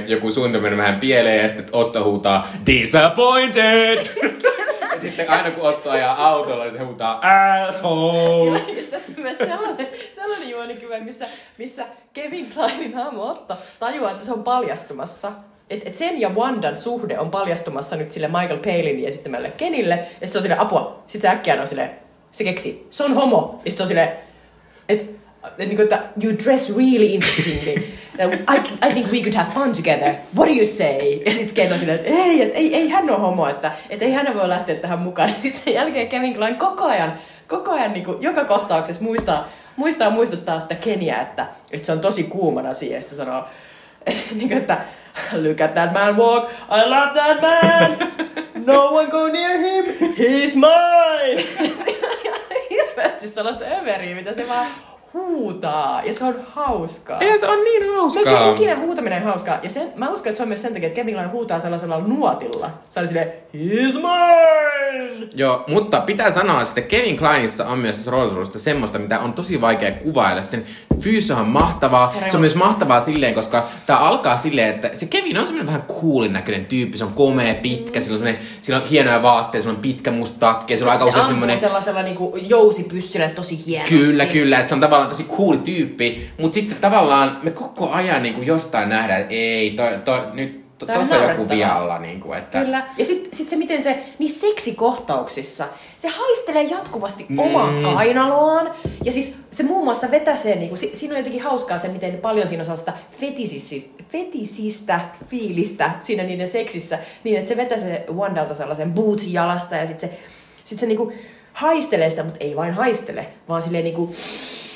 joku suunnitelma menee vähän pieleen ja sitten Otto huutaa disappointed! ja sitten aina kun Otto ajaa autolla, niin se huutaa asshole! Ja sitten tässä on myös sellainen, sellainen juonikyvä, missä, missä Kevin Kleinin hahmo Otto tajuaa, että se on paljastumassa. Et, et sen ja Wandan suhde on paljastumassa nyt sille Michael Palinin esittämälle Kenille. Ja sitten se on silleen, apua. Sitten se äkkiä on silleen, se keksi, se on homo. Ja sitten on silleen, että niin että you dress really interestingly. I, I think we could have fun together. What do you say? Ja sitten Ken on silleen, että ei, et, ei, ei hän ole homo, että et ei hän voi lähteä tähän mukaan. Ja sitten sen jälkeen Kevin Klein koko ajan, koko ajan niin kuin, joka kohtauksessa muistaa, muistaa muistuttaa sitä Keniä, että, että se on tosi kuumana siihen. Ja sitten se sanoo, että, niin kuin, että look at that man walk, I love that man. No one go near him, he's mine. Hirveästi sellaista överiä, mitä se vaan huutaa. Ja se on hauskaa. Ei se on niin Melkein hauskaa. ikinä huutaminen on hauskaa. Ja sen, mä uskon, että se on myös sen takia, että Kevin Klein huutaa sellaisella nuotilla. Se oli silleen, he's mine! Joo, mutta pitää sanoa, että Kevin Kleinissa on myös roolisuudesta semmoista, mitä on tosi vaikea kuvailla. Sen fyysi on mahtavaa. Herra Se on myös mahtavaa silleen, koska tää alkaa silleen, että se Kevin on semmoinen vähän coolin näköinen tyyppi. Se on komea, pitkä, sillä on, semmoinen, sillä on hienoja vaatteita, sillä on pitkä musta takki, sillä on aika se usein semmoinen... sellaisella niinku jousipyssyllä tosi hienosti. Kyllä, kyllä, että se on tavallaan tosi cool tyyppi, mutta sitten tavallaan me koko ajan niin kuin jostain nähdään, että ei, toi, toi, nyt on joku vialla, niin kuin, että... Kyllä. Ja sitten sit se, miten se, niin seksikohtauksissa, se haistelee jatkuvasti mm. omaa kainaloaan. Ja siis se muun muassa vetäsee, niin kuin, si, siinä on jotenkin hauskaa se, miten paljon siinä on sellaista fetisistä, fetisistä fiilistä siinä niiden seksissä. Niin, että se vetäsee Wandalta sellaisen bootsin jalasta ja sitten se, sit se niinku haistelee sitä, mutta ei vain haistele, vaan silleen niinku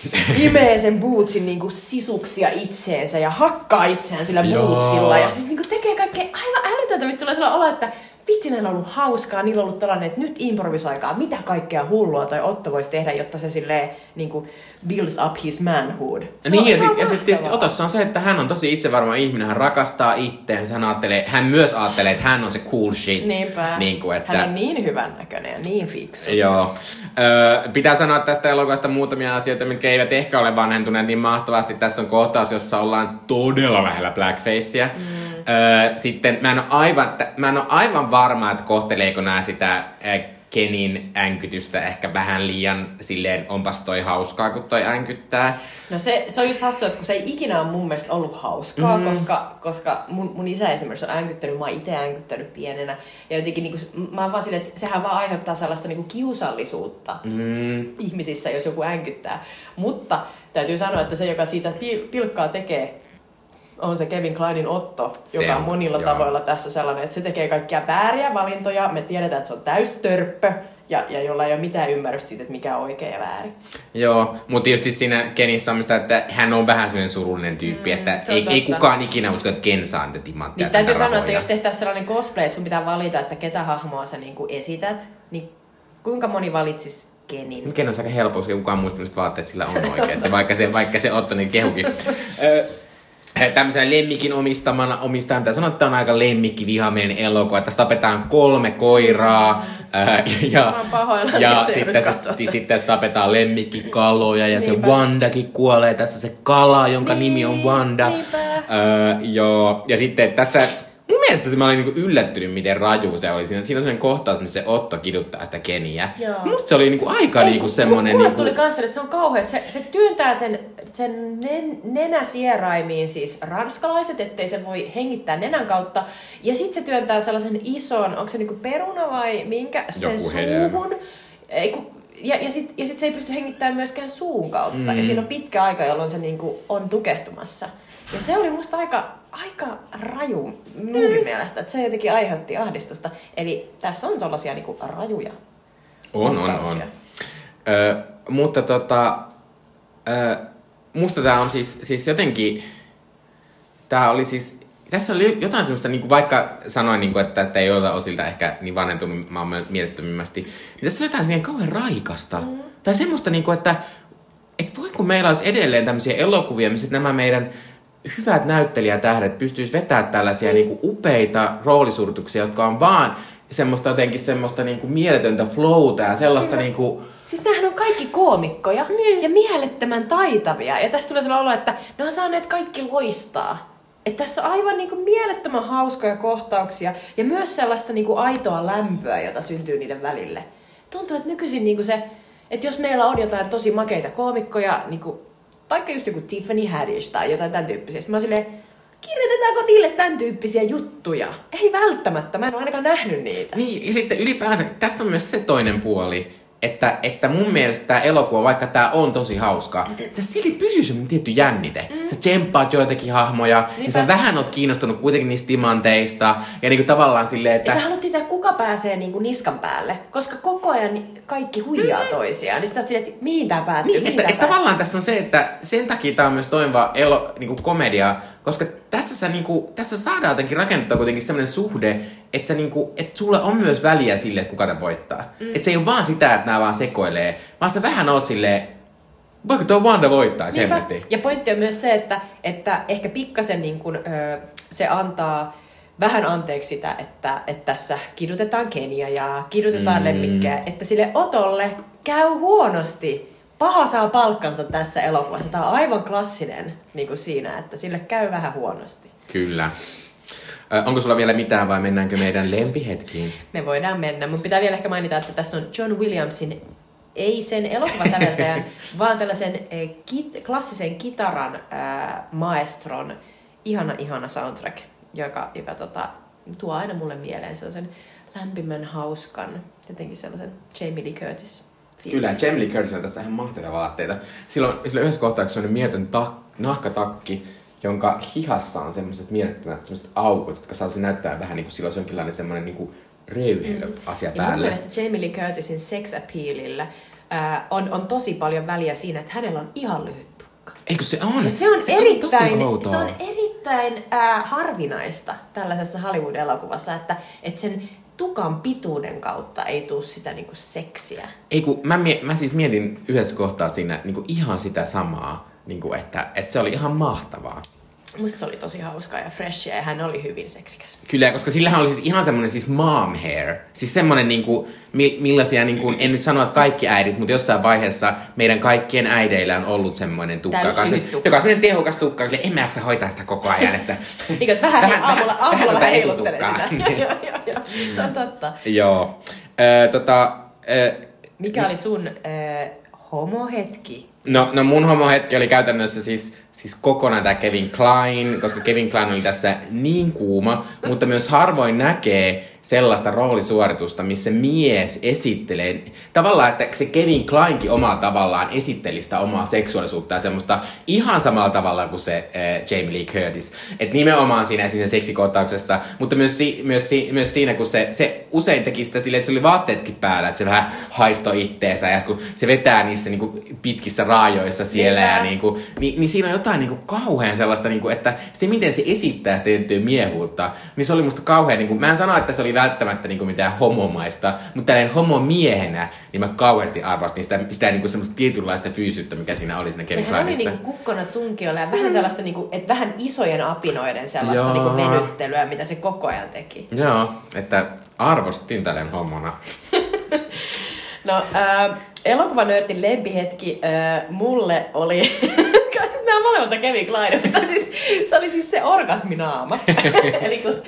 imee sen bootsin niinku sisuksia itseensä ja hakkaa itseään sillä Joo. bootsilla. Ja siis niinku tekee kaikkea aivan älytöntä, mistä tulee sellainen olo, että vitsi näillä on ollut hauskaa, niillä on ollut tällainen, että nyt improvisoikaa, mitä kaikkea hullua toi Otto voisi tehdä, jotta se silleen niinku builds up his manhood. Se niin, on ja sitten sit tietysti. Otossa on se, että hän on tosi itsevarma ihminen, hän rakastaa itteensä, hän, ajattelee, hän myös ajattelee, että hän on se cool shit. Niinpä. Niin kuin, että... Hän on niin hyvän näköinen ja niin fiksu. Joo. Öö, pitää sanoa tästä elokuvasta muutamia asioita, mitkä eivät ehkä ole vanhentuneet niin mahtavasti. Tässä on kohtaus, jossa ollaan todella lähellä blackfacea. Mm. Öö, sitten mä en, ole aivan, mä en ole aivan varma, että kohteleeko nämä sitä Kenin änkytystä ehkä vähän liian silleen, onpas toi hauskaa, kun toi änkyttää. No se, se on just hassua, että kun se ei ikinä ole mun mielestä ollut hauskaa, mm. koska, koska mun, mun isä esimerkiksi on änkyttänyt, mä oon itse änkyttänyt pienenä. Ja jotenkin niin kuin, mä oon vaan silleen, että sehän vaan aiheuttaa sellaista niin kuin kiusallisuutta Mm. ihmisissä, jos joku änkyttää. Mutta täytyy sanoa, että se, joka siitä pil- pilkkaa tekee, on se Kevin Kleinin Otto, Se joka on on, monilla joo. tavoilla tässä sellainen, että se tekee kaikkia vääriä valintoja. Me tiedetään, että se on täys törppö ja, ja jolla ei ole mitään ymmärrystä siitä, että mikä on oikein ja väärin. Joo, mutta tietysti siinä Kenissä on sitä, että hän on vähän sellainen surullinen tyyppi, mm, että ei, ei kukaan ikinä usko, että Ken saa niitä timantteja. Niin täytyy sanoa, että jos tehtäisiin sellainen cosplay, että sun pitää valita, että ketä hahmoa sä niinku esität, niin kuinka moni valitsisi Kenin? Ken on aika helppo, koska kukaan muista, mistä vaatteet sillä on oikeasti, vaikka se, vaikka se Otto niin kehukin. Tämmöisen lemmikin omistamana omistajan, mitä sanoa, että tämä on aika lemmikkivihaminen elokuva, että tapetaan kolme koiraa ää, ja, oon pahoillani, ja että se sitten, tässä, sitten tässä tapetaan lemmikkikaloja ja se Niinpä. Wandakin kuolee tässä se kala, jonka nimi on Wanda. niinpä. Öö, joo, ja sitten tässä mun mielestä se mä olin niinku yllättynyt, miten raju se oli. Siinä, siinä on sellainen kohtaus, missä se Otto kiduttaa sitä Keniä. Joo. Musta se oli niinku aika Ei, niinku kun semmonen... Mulle Niinku, tuli kanssa, että se on kauhea. että Se, se työntää sen, sen nen, nenäsieraimiin siis ranskalaiset, ettei se voi hengittää nenän kautta. Ja sitten se työntää sellaisen ison, onko se niinku peruna vai minkä, sen Joku suuhun. Ei, kun, ja, ja sitten ja sit se ei pysty hengittämään myöskään suun kautta. Mm. Ja siinä on pitkä aika, jolloin se niinku on tukehtumassa. Ja se oli musta aika, aika raju munkin mm. mielestä, että se jotenkin aiheutti ahdistusta. Eli tässä on tollasia niinku rajuja on, on, on. Öö, mutta tota... Öö, musta tää on siis, siis jotenkin... Tää oli siis... Tässä oli jotain semmoista, niin kuin vaikka sanoin, niin kuin, että, että ei joilta osilta ehkä niin vanhentunut maailman mielettömimmästi, niin tässä oli jotain kauhean raikasta. Mm. Tai semmoista, niin kuin, että et voi kun meillä olisi edelleen tämmöisiä elokuvia, missä nämä meidän hyvät näyttelijätähdet pystyisi vetämään tällaisia niin kuin upeita roolisuorituksia, jotka on vaan semmoista jotenkin semmoista niin kuin mieletöntä flowta ja sellaista niin kuin, Siis nämähän on kaikki koomikkoja niin. ja mielettömän taitavia. Ja tästä tulee sellainen olo, että ne on saaneet kaikki loistaa. Että tässä on aivan niin kuin mielettömän hauskoja kohtauksia ja myös sellaista niin kuin aitoa lämpöä, jota syntyy niiden välille. Tuntuu, että nykyisin niin kuin se, että jos meillä on jotain tosi makeita koomikkoja, niin kuin, vaikka just joku Tiffany Haddish tai jotain tämän tyyppisiä, mä oon silleen, kirjoitetaanko niille tämän tyyppisiä juttuja? Ei välttämättä, mä en ole ainakaan nähnyt niitä. Niin, ja sitten ylipäänsä tässä on myös se toinen puoli, että, että mun mielestä tämä elokuva, vaikka tämä on tosi hauskaa, tässä silti pysyy semmoinen tietty jännite. Mm. Sä tsemppaat joitakin hahmoja, ja Niinpä. sä vähän oot kiinnostunut kuitenkin niistä timanteista, ja niinku tavallaan silleen, että... Ja sä haluat tietää, kuka pääsee niinku niskan päälle, koska koko ajan kaikki huijaa toisiaan. Niin sä oot silleen, että mihin tää päättyy, Niin, mihin että, että päättyy. tavallaan tässä on se, että sen takia tämä on myös toimiva elo, niinku komedia, koska tässä, sä, niinku, tässä saadaan jotenkin rakennettua kuitenkin sellainen suhde, että, sä, niinku, että sulle on myös väliä sille, että kuka tämä voittaa. Mm. Että se ei ole vaan sitä, että nämä vaan sekoilee, vaan sä vähän oot silleen, voiko tuo Wanda voittaa, se. Ja pointti on myös se, että, että ehkä pikkasen niin kun, ö, se antaa vähän anteeksi sitä, että, että tässä kidutetaan Kenia ja kidutetaan mm. lemmikkejä, että sille Otolle käy huonosti. Paha saa palkkansa tässä elokuvassa. Tämä on aivan klassinen niin kuin siinä, että sille käy vähän huonosti. Kyllä. Ö, onko sulla vielä mitään vai mennäänkö meidän lempihetkiin? Me voidaan mennä. Mun pitää vielä ehkä mainita, että tässä on John Williamsin, ei sen elokuvasäveltäjän, vaan tällaisen eh, kit, klassisen kitaran äh, maestron ihana, ihana soundtrack, joka, joka tota, tuo aina mulle mieleen sellaisen lämpimän, hauskan, jotenkin sellaisen Jamie Lee Curtis. Kyllä, Jamie Lee Curtis on tässä ihan mahtavia vaatteita. Silloin, silloin yhdessä kohtauksessa on mieletön tak, nahkatakki, jonka hihassa on semmoiset mielettömät semmoiset aukot, jotka saa se näyttää vähän niin kuin sillä olisi jonkinlainen semmoinen niin kuin röyhelö asia Ja mun päälle. mielestä Jamie Lee Curtisin sex appealillä äh, on, on tosi paljon väliä siinä, että hänellä on ihan lyhyt tukka. Eikö se on? Ja se on tosi erittäin, outoa. se on erittäin äh, harvinaista tällaisessa Hollywood-elokuvassa, että, että sen tukan pituuden kautta ei tule sitä niinku seksiä. Ei kun, mä, mie- mä siis mietin yhdessä kohtaa siinä niin kuin ihan sitä samaa, niin kuin, että, että se oli ihan mahtavaa. Musta se oli tosi hauskaa ja freshia ja hän oli hyvin seksikäs. Kyllä, koska sillähän oli siis ihan semmoinen siis mom hair. Siis semmoinen niinku, mi- millaisia niinku, en nyt sano, että kaikki äidit, mutta jossain vaiheessa meidän kaikkien äideillä on ollut semmoinen tukka, joka on, se, tukka. joka on semmoinen tehokas tukka, sille en mä jaksa hoitaa sitä koko ajan, että... Niin, että vähän, vähän, aamulla, aamulla vähän, vähän heiluttelee sitä. joo, joo, joo, se on totta. Joo. Ö, tota, ö, Mikä oli sun äh, homohetki. No, no mun homohetki oli käytännössä siis, siis kokonaan tämä Kevin Klein, koska Kevin Klein oli tässä niin kuuma, mutta myös harvoin näkee sellaista roolisuoritusta, missä mies esittelee, tavallaan, että se Kevin Kleinkin omalla tavallaan esitteli sitä omaa seksuaalisuutta ja semmoista ihan samalla tavalla kuin se äh, Jamie Lee Curtis. Että nimenomaan siinä, siinä seksikohtauksessa, mutta myös, si, myös, si, myös siinä, kun se, se usein teki sitä silleen, että se oli vaatteetkin päällä, että se vähän haistoi itteensä ja kun se vetää niissä niin kuin, pitkissä raajoissa siellä ja niin kuin, niin, niin siinä on jotain niin kuin, kauhean sellaista, niin kuin, että se miten se esittää sitä tiettyä miehuutta, niin se oli musta kauhean, niin kuin, mä en sano, että se oli välttämättä niin kuin mitään homomaista, mutta tällainen homomiehenä, niin mä kauheasti arvostin sitä, sitä niin kuin semmoista tietynlaista fyysyyttä, mikä siinä oli siinä Kevin Sehän oli niinku kukkona tunkiolla ja vähän sellaista, niinku, että vähän isojen apinoiden sellaista Joo. niinku venyttelyä, mitä se koko ajan teki. Joo, että arvostin tälleen homona. No, äh, elokuvanörtin lempihetki äh, mulle oli... Nämä molemmat on Kevin Klein, mutta siis, se oli siis se orgasminaama. Eli kun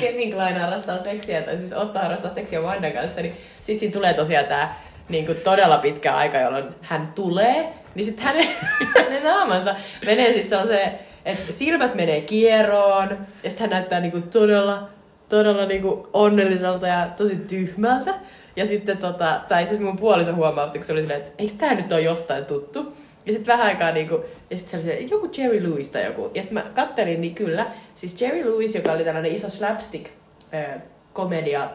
Kevin Klein harrastaa seksiä, tai siis ottaa harrastaa seksiä Wandan kanssa, niin sit siinä tulee tosiaan tää niin kuin todella pitkä aika, jolloin hän tulee, niin sitten hänen, hänen naamansa menee siis sellaiseen, että silmät menee kieroon, ja sitten hän näyttää niin kuin todella, todella niin kuin onnelliselta ja tosi tyhmältä. Ja sitten tota, tai itse asiassa mun puoliso huomautti, kun se oli silleen, että eikö tää nyt ole jostain tuttu? Ja sitten vähän aikaa niinku, ja sitten se oli silleen, joku Jerry Lewis tai joku. Ja sitten mä kattelin, niin kyllä, siis Jerry Lewis, joka oli tällainen iso slapstick komedia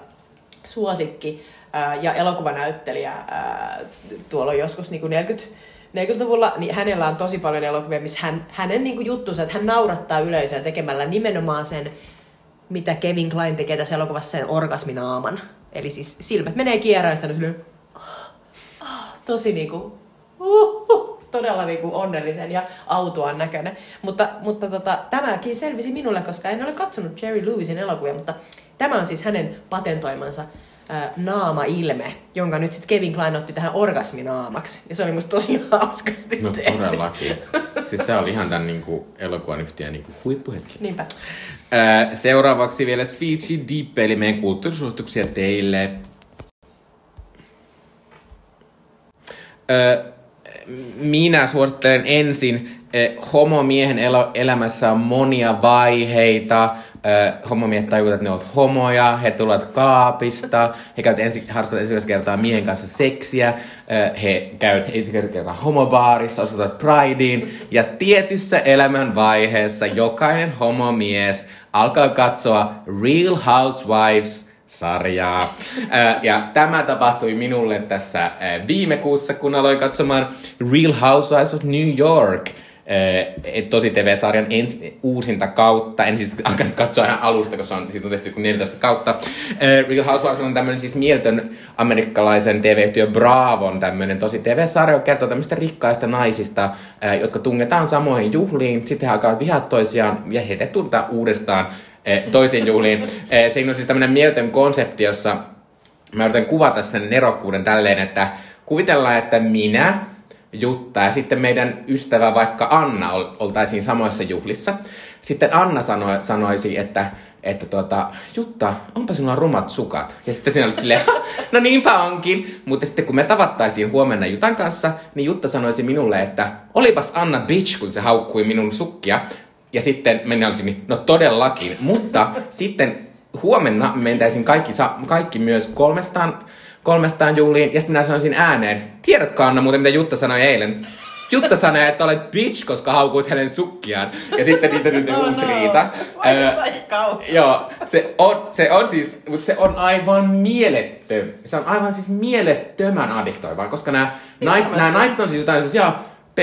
suosikki ja elokuvanäyttelijä tuolla joskus niin 40 40-luvulla, niin hänellä on tosi paljon elokuvia, missä hän, hänen niin juttunsa, että hän naurattaa yleisöä tekemällä nimenomaan sen, mitä Kevin Klein tekee tässä elokuvassa, sen orgasminaaman. Eli siis silmät menee ah, ah, tosi niinku, uh, uh, todella niinku onnellisen ja autuaan näköinen. Mutta, mutta tota, tämäkin selvisi minulle, koska en ole katsonut Jerry Lewisin elokuvia, mutta tämä on siis hänen patentoimansa naama-ilme, jonka nyt sitten Kevin Klein otti tähän orgasminaamaksi. Ja se oli musta tosi hauskasti No tehty. todellakin. Siis se oli ihan tämän niinku, elokuvan yhtiön niinku, huippuhetki. Niinpä. Ää, seuraavaksi vielä Switchy Deep, eli meidän kulttuurisuosituksia teille. Minä suosittelen ensin, eh, homomiehen elo- elämässä on monia vaiheita. Eh, homomiehet tajuvat, että ne ovat homoja, he tulevat kaapista, he käyvät ensi, harrastavat ensimmäistä kertaa miehen kanssa seksiä, eh, he käyvät ensimmäistä kertaa homobaarissa, osoittavat prideen, ja tietyssä elämän vaiheessa jokainen homomies alkaa katsoa Real Housewives sarjaa. Ja tämä tapahtui minulle tässä viime kuussa, kun aloin katsomaan Real Housewives of New York. Tosi TV-sarjan ensi, uusinta kautta. En siis alkanut katsoa ihan alusta, koska on, siitä on tehty kuin 14 kautta. Real Housewives on tämmöinen siis mieltön amerikkalaisen TV-yhtiö Bravon tämmöinen tosi TV-sarja, joka kertoo tämmöistä rikkaista naisista, jotka tungetaan samoihin juhliin. Sitten he alkavat vihaa toisiaan ja heitä tuntaa uudestaan toisiin juhliin. Eh, Siinä on siis tämmöinen mieletön konsepti, jossa mä yritän kuvata sen nerokkuuden tälleen, että kuvitellaan, että minä, Jutta ja sitten meidän ystävä vaikka Anna ol- oltaisiin samoissa juhlissa. Sitten Anna sanoi, sanoisi, että, että tuota, Jutta, onpa sinulla rumat sukat. Ja sitten siinä olisi silleen, "Ha, no niinpä onkin. Mutta sitten kun me tavattaisiin huomenna Jutan kanssa, niin Jutta sanoisi minulle, että olipas Anna bitch, kun se haukkui minun sukkia. Ja sitten minä olisin, niin, no todellakin. Mutta sitten huomenna mentäisiin kaikki, kaikki myös kolmestaan, kolmestaan juhliin. Ja sitten minä sanoisin ääneen, tiedätkö Anna muuten, mitä Jutta sanoi eilen? Jutta sanoi, että olet bitch, koska haukuit hänen sukkiaan. Ja sitten niistä tuli Oh uusi no. riita. Öö, kauhean. Joo, se on, se on siis, mutta se on aivan mielettöm. Se on aivan siis mielettömän addiktoivaa, koska nämä, nais, nämä naiset on siis jotain semmoisia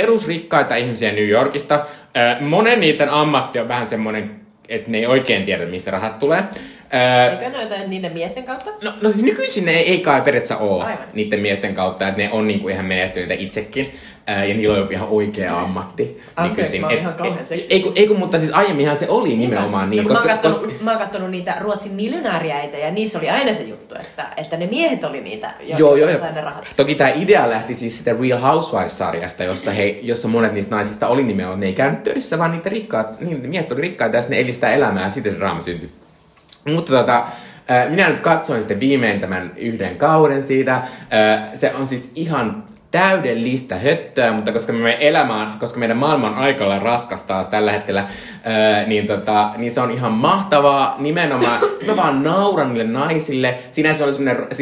perusrikkaita ihmisiä New Yorkista. Monen niiden ammatti on vähän semmoinen, että ne ei oikein tiedä, mistä rahat tulee. Ö, Eikö ne jotain niiden miesten kautta? No, no siis nykyisin ne ei kai periaatteessa ole Aivan. niiden miesten kautta, että ne on niinku ihan menestyneitä itsekin. Ää, ja niillä on ihan oikea ammatti Anteeksi, mä oon ihan kauhean et- seksistä. ei, kun- ei kun, mutta siis aiemminhan se oli nimenomaan niin. no, kun mä, oon koska, kattonut, koska, mä oon kattonut niitä Ruotsin miljonääriäitä ja niissä oli aina se juttu, että, että ne miehet oli niitä, jotka Joo, joo, joo. sai ne rahat. Toki tämä idea lähti siis sitä Real Housewives-sarjasta, jossa, he, jossa monet niistä naisista oli nimenomaan, ne ei käynyt töissä, vaan niitä rikkaat, niin, miehet oli rikkaita ja sitten ne eli sitä elämää ja sitten se draama syntyi. Mutta tota, minä nyt katsoin sitten viimein tämän yhden kauden siitä. Se on siis ihan täydellistä höttöä, mutta koska meidän elämä on, koska meidän maailma on aika raskas taas tällä hetkellä, niin, tota, niin se on ihan mahtavaa. Nimenomaan mä vaan nauran niille naisille. Siinä, se oli,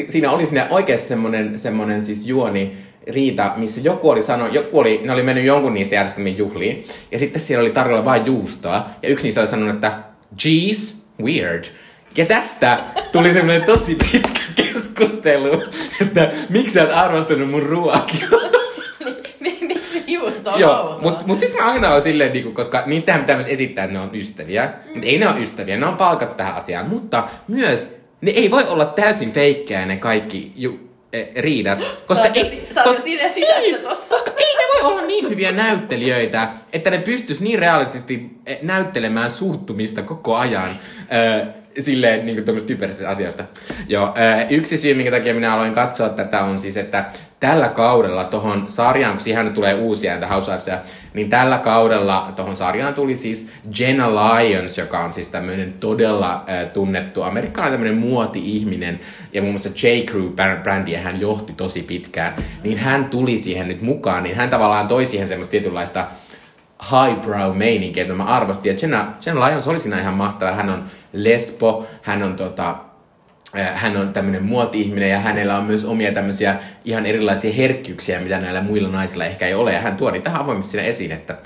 siinä oli siinä oikeasti semmonen, semmonen siis juoni, riita, missä joku oli sanonut, joku oli, ne oli mennyt jonkun niistä järjestämiin juhliin, ja sitten siellä oli tarjolla vain juustoa, ja yksi niistä oli sanonut, että jeez, weird. Ja tästä tuli semmoinen tosi pitkä keskustelu, että miksi sä et arvostanut mun ruokia. Miksi juusto on Joo, mutta mut sitten mä aina oon silleen, niinku, koska niitähän pitää myös esittää, että ne on ystäviä. Mutta ei ne ole ystäviä, ne on palkat tähän asiaan. Mutta myös, ne ei voi olla täysin feikkejä ne kaikki ju, eh, riidat. Koska Sä ei, sä jo koska, siinä sisässä tossa. koska ei ne voi olla niin hyviä näyttelijöitä, että ne pystyis niin realistisesti eh, näyttelemään suuttumista koko ajan. Äh, silleen niin kuin typeristä asiasta. Joo, äh, yksi syy, minkä takia minä aloin katsoa tätä on siis, että tällä kaudella tohon sarjaan, kun siihen tulee uusia näitä Housewivesia, niin tällä kaudella tohon sarjaan tuli siis Jenna Lyons, joka on siis tämmöinen todella äh, tunnettu amerikkalainen tämmöinen muoti-ihminen, ja muun muassa J. Crew-brändiä hän johti tosi pitkään, niin hän tuli siihen nyt mukaan, niin hän tavallaan toi siihen semmoista tietynlaista highbrow meininkiä, että mä arvostin. Ja Jenna, Jenna Lyons oli siinä ihan mahtava. Hän on lesbo, hän on tota, äh, hän on tämmöinen muoti-ihminen ja hänellä on myös omia tämmöisiä ihan erilaisia herkkyyksiä, mitä näillä muilla naisilla ehkä ei ole. Ja hän tuo niitä avoimesti siinä esiin, että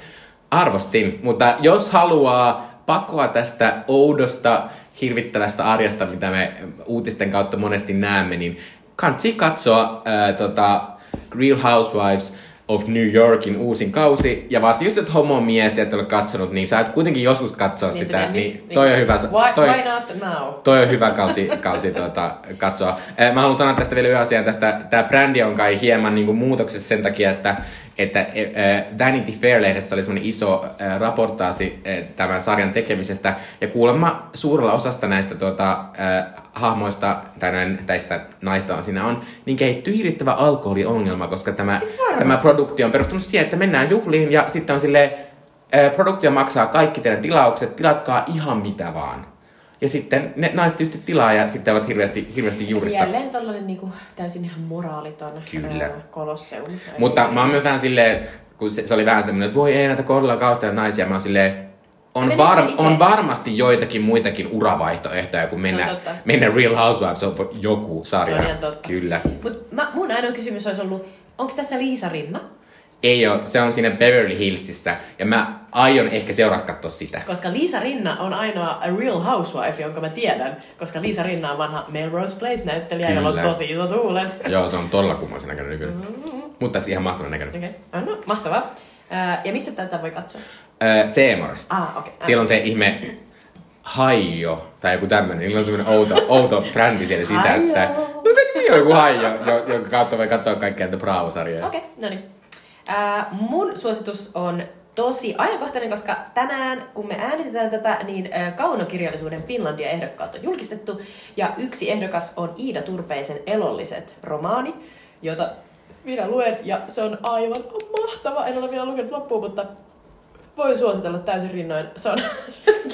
arvostin. Mutta jos haluaa pakoa tästä oudosta, hirvittävästä arjesta, mitä me uutisten kautta monesti näemme, niin kannattaa katsoa ää, tota, Real Housewives of New Yorkin uusin kausi. Ja varsinkin jos et homomies ja et ole katsonut, niin sä et kuitenkin joskus katsoa Niin sitä. Niin, nyt- toi on hyvä. Why, toi, why not now? Toi on hyvä kausi, kausi tuota, katsoa. Mä haluan sanoa tästä vielä yhden asian. Tästä, tää brändi on kai hieman niin muutoksessa sen takia, että, että Vanity Fair-lehdessä oli semmoinen iso raportaasi tämän sarjan tekemisestä. Ja kuulemma suurella osasta näistä tuota, hahmoista, tai näin, tästä naista on siinä on, niin kehittyy hirvittävä alkoholiongelma, koska tämä, Siis varmasti. tämä produktio on perustunut siihen, että mennään juhliin ja sitten on silleen, produktio maksaa kaikki teidän tilaukset, tilatkaa ihan mitä vaan. Ja sitten ne naiset tietysti tilaa ja sitten ovat hirveästi, hirveästi juurissa. Jälleen tällainen niinku, täysin ihan moraaliton Kyllä. ää, kolosseum. Mutta mä oon myös vähän silleen, kun se, se oli vähän semmoinen, että voi ei näitä kohdella kautta naisia, mä oon silleen, on, var, on varmasti joitakin muitakin uravaihtoehtoja, kun mennä, mennä Real Housewives on joku sarja. Se on ihan totta. Kyllä. Mut mä, mun ainoa kysymys olisi ollut, onko tässä Liisa Rinna? Ei ole, se on siinä Beverly Hillsissä ja mä aion ehkä seuraavaksi katsoa sitä. Koska Liisa Rinna on ainoa a real housewife, jonka mä tiedän. Koska Liisa Rinna on vanha Melrose Place-näyttelijä, jolla on tosi isot huulet. Joo, se on todella kummaisen näköinen nykyään. Mm-hmm. Mutta se ihan mahtavan näköinen. Okei, okay. no, mahtavaa. Ja missä tätä voi katsoa? Seemoresta. Ah, okei. Siellä on se ihme Haijo, tai joku tämmönen. Niillä on semmoinen outo, outo brändi siellä sisässä. No se nimi on joku Haijo, jo- jonka kautta voi katsoa kaikkia näitä Bravo-sarjoja. Okei, okay, no niin. Ää, mun suositus on tosi ajankohtainen, koska tänään, kun me äänitetään tätä, niin kaunokirjallisuuden Finlandia-ehdokkaat on julkistettu. Ja yksi ehdokas on Iida Turpeisen Elolliset romaani, jota minä luen, ja se on aivan mahtava. En ole vielä lukenut loppuun, mutta voin suositella täysin rinnoin. Se on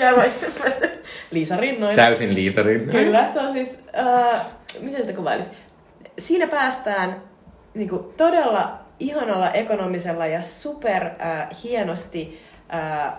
Liisa Rinnoin. Täysin Liisa Rinne. Kyllä, se on siis, äh, miten sitä kuvailisi? Siinä päästään niin kuin, todella ihanalla ekonomisella ja super äh, hienosti äh,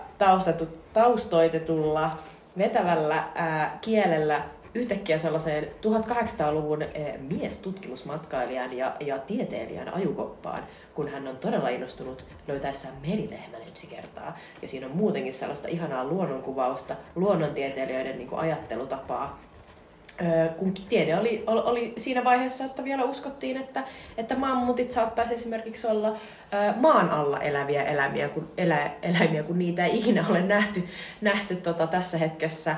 taustoitetulla, vetävällä äh, kielellä yhtäkkiä sellaiseen 1800-luvun äh, miestutkimusmatkailijan ja, ja tieteilijän ajukoppaan, kun hän on todella innostunut löytäessään merilehmän ensi kertaa. Ja siinä on muutenkin sellaista ihanaa luonnonkuvausta, luonnontieteilijöiden niin kuin ajattelutapaa, kun tiede oli, oli, siinä vaiheessa, että vielä uskottiin, että, että mammutit saattaisi esimerkiksi olla maan alla eläviä eläimiä, kun, elä, eläimiä, kun niitä ei ikinä ole nähty, nähty tota, tässä hetkessä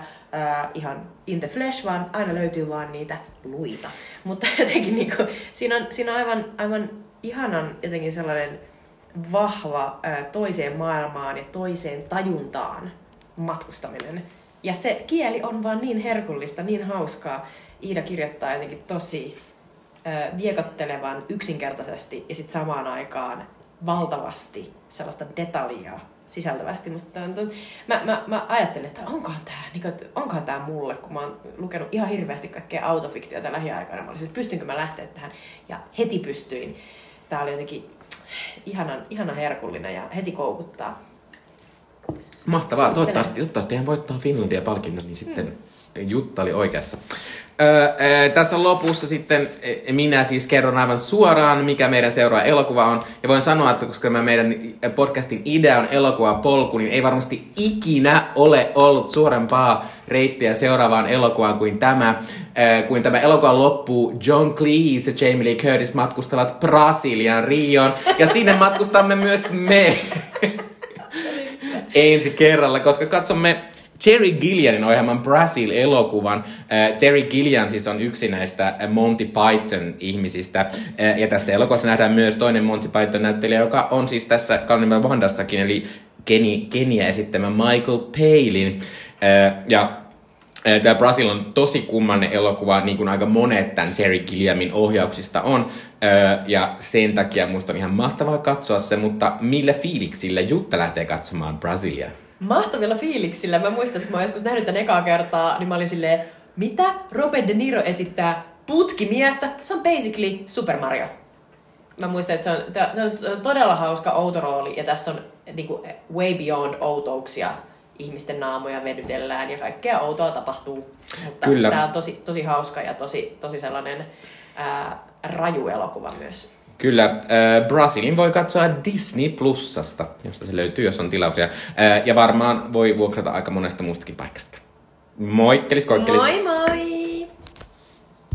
ihan in the flesh, vaan aina löytyy vaan niitä luita. Mutta jotenkin niin kuin, siinä on, siinä on aivan, aivan ihanan jotenkin sellainen vahva toiseen maailmaan ja toiseen tajuntaan matkustaminen. Ja se kieli on vaan niin herkullista, niin hauskaa. Iida kirjoittaa jotenkin tosi ö, viekottelevan yksinkertaisesti ja sitten samaan aikaan valtavasti sellaista detaljia sisältävästi. Musta on, mä, mä, mä ajattelin, että onkohan tämä niin onkohan tää mulle, kun mä oon lukenut ihan hirveästi kaikkea autofiktiota lähiaikoina. Mä olisin, että pystynkö mä lähteä tähän. Ja heti pystyin. tää oli jotenkin ihanan, ihana herkullinen ja heti koukuttaa. Mahtavaa. Toivottavasti, toivottavasti hän voittaa Finlandia palkinnon, niin sitten Jutta oli oikeassa. Öö, ö, tässä lopussa sitten ö, minä siis kerron aivan suoraan, mikä meidän seuraava elokuva on. Ja voin sanoa, että koska tämä meidän podcastin idea on elokuva polku, niin ei varmasti ikinä ole ollut suurempaa reittiä seuraavaan elokuvaan kuin tämä. Ö, kuin tämä elokuva loppuu, John Cleese ja Jamie Lee Curtis matkustavat Brasilian Rioon. Ja sinne matkustamme myös me. ensi kerralla, koska katsomme Terry Gillianin ohjelman Brazil-elokuvan. Äh, Terry Gillian siis on yksi näistä äh, Monty Python-ihmisistä. Äh, ja tässä elokuvassa nähdään myös toinen Monty Python-näyttelijä, joka on siis tässä Carnival Wandastakin, eli Kenia esittämä Michael Palin. Ja Tämä Brasil on tosi kummallinen elokuva, niin kuin aika monet tämän Terry Gilliamin ohjauksista on. Ja sen takia musta on ihan mahtavaa katsoa se, mutta millä fiiliksillä Jutta lähtee katsomaan Brasilia? Mahtavilla fiiliksillä. Mä muistan, että mä oon joskus nähnyt tän ekaa kertaa, niin mä olin silleen, mitä Robert De Niro esittää putkimiestä? Se on basically Super Mario. Mä muistan, että se on, se on todella hauska outo rooli, ja tässä on niinku, way beyond outouksia. Ihmisten naamoja vedytellään ja kaikkea outoa tapahtuu. Mutta Kyllä. Tää on tosi, tosi hauska ja tosi, tosi sellainen ää, raju elokuva myös. Kyllä, äh, Brasilin voi katsoa Disney Plusasta, josta se löytyy, jos on tilauksia. Äh, ja varmaan voi vuokrata aika monesta muustakin paikasta. Moikkelis, koikkelis. Moi moi!